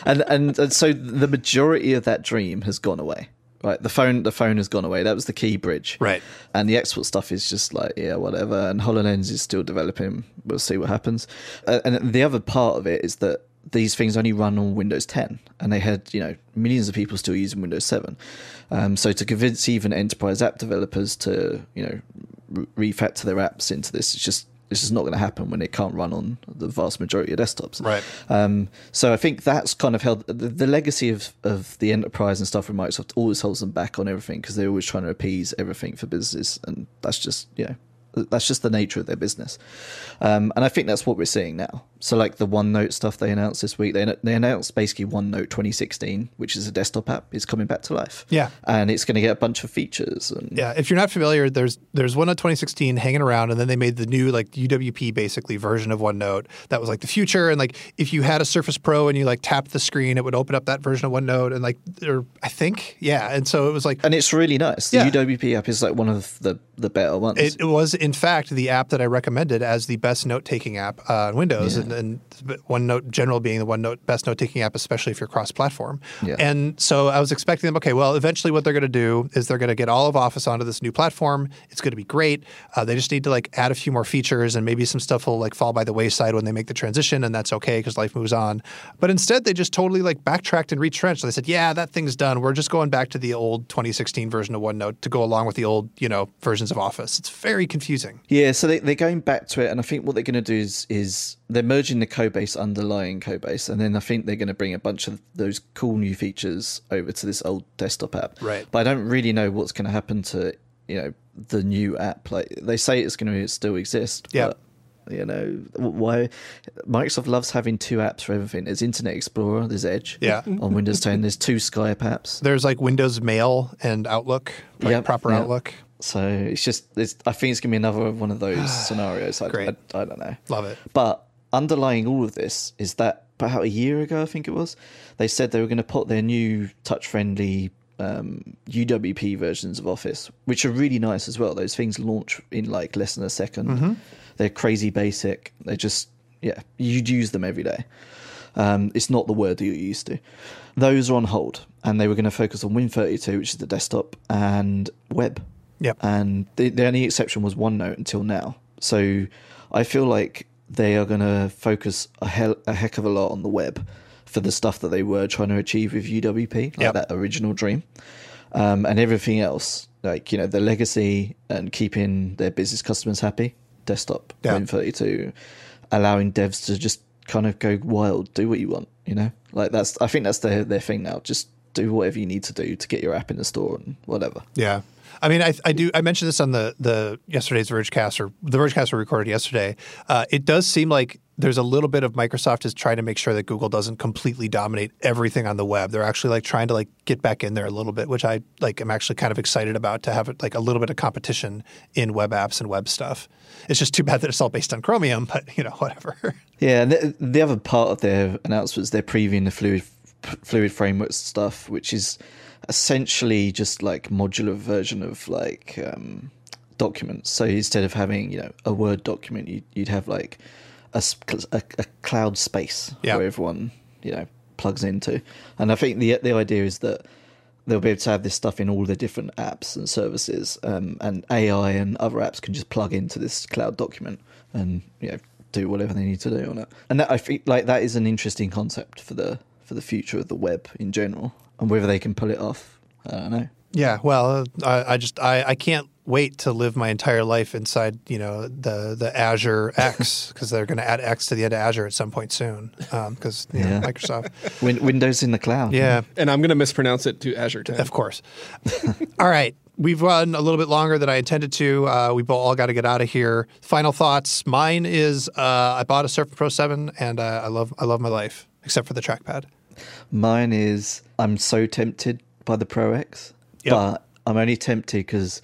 [SPEAKER 5] and, and and so the majority of that dream has gone away. Right, the phone the phone has gone away. That was the key bridge.
[SPEAKER 3] Right.
[SPEAKER 5] and the Xbox stuff is just like yeah, whatever. And Hololens is still developing. We'll see what happens. Uh, and the other part of it is that these things only run on Windows 10, and they had you know millions of people still using Windows 7. Um, so to convince even enterprise app developers to you know re- refactor their apps into this, it's just it's just not going to happen when it can't run on the vast majority of desktops.
[SPEAKER 3] Right.
[SPEAKER 5] Um, so I think that's kind of held the, the legacy of, of the enterprise and stuff from Microsoft always holds them back on everything because they're always trying to appease everything for businesses, and that's just you know That's just the nature of their business, um, and I think that's what we're seeing now. So, like the OneNote stuff they announced this week, they they announced basically OneNote 2016, which is a desktop app, is coming back to life.
[SPEAKER 3] Yeah.
[SPEAKER 5] and it's going to get a bunch of features. And
[SPEAKER 3] Yeah, if you're not familiar, there's there's OneNote 2016 hanging around, and then they made the new like UWP basically version of OneNote that was like the future. And like if you had a Surface Pro and you like tapped the screen, it would open up that version of OneNote, and like or I think yeah, and so it was like
[SPEAKER 5] and it's really nice. The
[SPEAKER 3] Yeah.
[SPEAKER 5] UWP app is like one of the the better ones.
[SPEAKER 3] It, it was, in fact, the app that I recommended as the best note taking app uh, on Windows, and, and OneNote General being the OneNote best note taking app, especially if you're cross platform.
[SPEAKER 5] Yeah.
[SPEAKER 3] And so I was expecting them, okay, well, eventually what they're going to do is they're going to get all of Office onto this new platform. It's going to be great. Uh, they just need to like add a few more features, and maybe some stuff will like fall by the wayside when they make the transition, and that's okay because life moves on. But instead, they just totally like backtracked and retrenched. They said, yeah, that thing's done. We're just going back to the old 2016 version of OneNote to go along with the old, you know, versions of Office. It's very confusing.
[SPEAKER 5] Yeah, so they, they're going back to it, and I think what they're going to do is is they're merging the code base underlying code base, and then I think they're going to bring a bunch of those cool new features over to this old desktop app.
[SPEAKER 3] Right.
[SPEAKER 5] But I don't really know what's going to happen to you know the new app. Like they say it's going to still exist.
[SPEAKER 3] Yeah.
[SPEAKER 5] But, you know why Microsoft loves having two apps for everything. There's Internet Explorer, there's Edge.
[SPEAKER 3] Yeah.
[SPEAKER 5] On Windows 10, there's two Skype apps.
[SPEAKER 3] There's like Windows Mail and Outlook, like
[SPEAKER 5] Yep,
[SPEAKER 3] proper
[SPEAKER 5] yep.
[SPEAKER 3] Outlook.
[SPEAKER 5] So it's just, it's, I think it's going to be another one of those scenarios. I,
[SPEAKER 3] Great.
[SPEAKER 5] I, I don't know.
[SPEAKER 3] Love it.
[SPEAKER 5] But underlying all of this is that about a year ago, I think it was, they said they were going to put their new touch friendly um, UWP versions of Office, which are really nice as well. Those things launch in like less than a 2nd They're crazy basic. They're just, yeah, you'd use them every day. Um, it's not the word that you're used to. Those are on hold, and they were going to focus on Win32, which is the desktop, and web.
[SPEAKER 3] Yep.
[SPEAKER 5] And the, the only exception was OneNote until now. So I feel like they are going to focus a, hell, a heck of a lot on the web for the stuff that they were trying to achieve with UWP, like
[SPEAKER 3] Yep.
[SPEAKER 5] that original dream. Um, and everything else, like, you know, the legacy and keeping their business customers happy, desktop,
[SPEAKER 3] Yeah.
[SPEAKER 5] Win32, allowing devs to just kind of go wild, do what you want, you know? Like, that's, I think that's their, their thing now. Just do whatever you need to do to get your app in the store and whatever.
[SPEAKER 3] Yeah. I mean, I, I do. I mentioned this on the the yesterday's Vergecast or the Vergecast we recorded yesterday. Uh, it does seem like there's a little bit of Microsoft is trying to make sure that Google doesn't completely dominate everything on the web. They're actually like trying to like get back in there a little bit, which I like. am actually kind of excited about to have like a little bit of competition in web apps and web stuff. It's just too bad that it's all based on Chromium, but you know, whatever.
[SPEAKER 5] Yeah, the, the other part of their announcements, they're previewing the fluid fluid frameworks stuff, which is essentially just like modular version of like um, documents. So instead of having you know a Word document, you, you'd have like a cloud space
[SPEAKER 3] Yeah.
[SPEAKER 5] where everyone you know plugs into. And I think the the idea is that they'll be able to have this stuff in all the different apps and services, um, and AI and other apps can just plug into this cloud document and you know do whatever they need to do on it. And that I think like that is an interesting concept for the for the future of the web in general, and whether they can pull it off, I don't know.
[SPEAKER 3] Yeah, well, I, I just I, I can't wait to live my entire life inside you know the the Azure X because they're going to add X to the end of Azure at some point soon because you know,
[SPEAKER 5] Yeah.
[SPEAKER 3] Microsoft.
[SPEAKER 5] Win- Windows in the cloud.
[SPEAKER 3] Yeah,
[SPEAKER 4] And I'm going to mispronounce it to Azure 10.
[SPEAKER 3] of course. all right. We've run a little bit longer than I intended to. Uh, we both all got to get out of here. Final thoughts. Mine is uh, I bought a Surface Pro Seven, and uh, I love I love my life, except for the trackpad.
[SPEAKER 5] Mine is I'm so tempted by the Pro X,
[SPEAKER 3] Yep.
[SPEAKER 5] but I'm only tempted because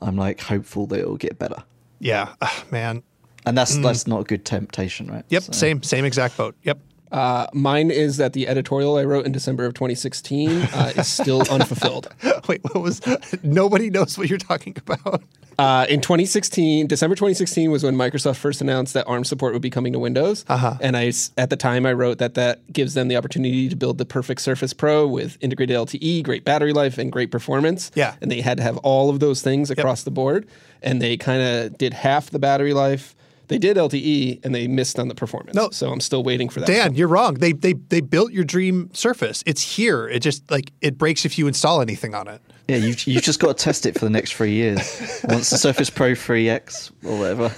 [SPEAKER 5] I'm like hopeful that it'll get better,
[SPEAKER 3] Yeah, ah, man.
[SPEAKER 5] and that's that's not a good temptation, right?
[SPEAKER 3] Yep,
[SPEAKER 5] So-
[SPEAKER 3] same same exact boat. Yep.
[SPEAKER 4] Uh, mine is that the editorial I wrote in December of 2016 uh, is still unfulfilled.
[SPEAKER 3] Wait, what was? Nobody knows what you're talking about.
[SPEAKER 4] Uh, in 2016, December 2016 was when Microsoft first announced that ARM support would be coming to Windows.
[SPEAKER 3] Uh-huh.
[SPEAKER 4] And I, at the time, I wrote that that gives them the opportunity to build the perfect Surface Pro with integrated LTE, great battery life, and great performance.
[SPEAKER 3] Yeah.
[SPEAKER 4] And they had to have all of those things across the board. And they kind of did half the battery life. They did LTE, and they missed on the performance.
[SPEAKER 3] No.
[SPEAKER 4] So I'm still waiting for that.
[SPEAKER 3] Dan, you're wrong. They they they built your dream Surface. It's here. It just like it breaks if you install anything on it.
[SPEAKER 5] Yeah, you've, you've just got to test it for the next three years. Once the Surface Pro 3X or whatever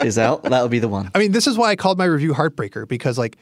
[SPEAKER 5] is out, that'll be the one.
[SPEAKER 3] I mean, this is why I called my review heartbreaker because like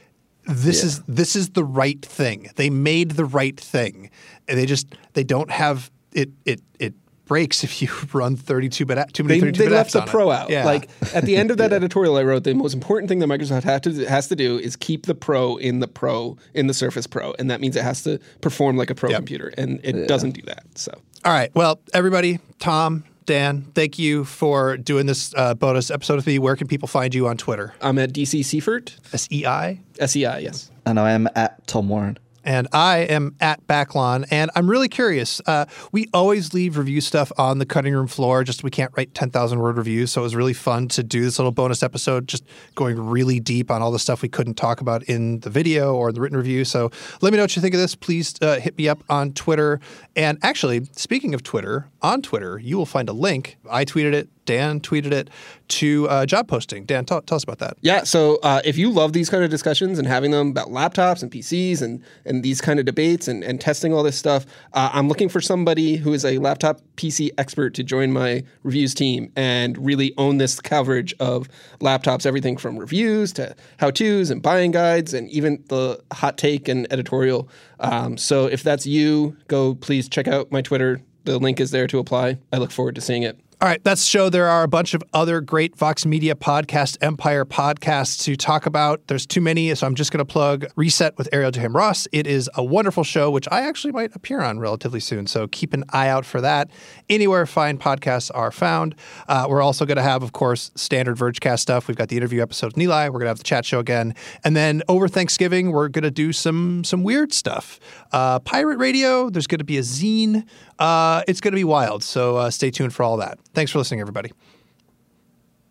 [SPEAKER 3] this
[SPEAKER 5] Yeah.
[SPEAKER 3] is this is the right thing. They made the right thing. And they just they don't have it it it breaks if you run 32 bit too many
[SPEAKER 4] They,
[SPEAKER 3] 32
[SPEAKER 4] they
[SPEAKER 3] bit
[SPEAKER 4] left
[SPEAKER 3] apps
[SPEAKER 4] the
[SPEAKER 3] on it.
[SPEAKER 4] pro out.
[SPEAKER 3] Yeah.
[SPEAKER 4] Like at the end of that editorial I wrote, the most important thing that Microsoft has to, has to do is keep the pro in the pro in the Surface Pro, and that means it has to perform like a pro
[SPEAKER 3] Yep.
[SPEAKER 4] computer, and it doesn't do that. So
[SPEAKER 3] All right. Well, everybody, Tom, Dan, thank you for doing this uh, bonus episode with me. Where can people find you on Twitter?
[SPEAKER 4] I'm at DC Seifert,
[SPEAKER 3] S E I.
[SPEAKER 4] SEI, yes.
[SPEAKER 5] And I am at Tom Warren.
[SPEAKER 3] And I am at Backlon, and I'm really curious. Uh, we always leave review stuff on the cutting room floor. Just we can't write 10,000 word reviews, so it was really fun to do this little bonus episode, just going really deep on all the stuff we couldn't talk about in the video or the written review. So let me know what you think of this. Please uh, hit me up on Twitter. And actually, speaking of Twitter, on Twitter you will find a link. I tweeted it. Dan tweeted it to uh, job posting. Dan, tell, tell us about that.
[SPEAKER 4] Yeah, so uh, if you love these kind of discussions and having them about laptops and PCs and, and these kind of debates and, and testing all this stuff, uh, I'm looking for somebody who is a laptop PC expert to join my reviews team and really own this coverage of laptops, everything from reviews to how to's and buying guides and even the hot take and editorial. Um, so if that's you, go please check out my Twitter. The link is there to apply. I look forward to seeing it.
[SPEAKER 3] All right, that's the show. There are a bunch of other great Vox Media podcast, Empire podcasts to talk about. There's too many, so I'm just going to plug Reset with Arielle Duhaime-Ross. It is a wonderful show, which I actually might appear on relatively soon. So keep an eye out for that. Anywhere fine podcasts are found. Uh, we're also going to have, of course, standard Vergecast stuff. We've got the interview episode with Nilay. We're going to have the chat show again, and then over Thanksgiving, we're going to do some some weird stuff. Uh, pirate radio. There's going to be a zine. Uh, it's going to be wild. So uh, stay tuned for all that. Thanks for listening, everybody.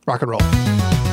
[SPEAKER 3] Rock and roll.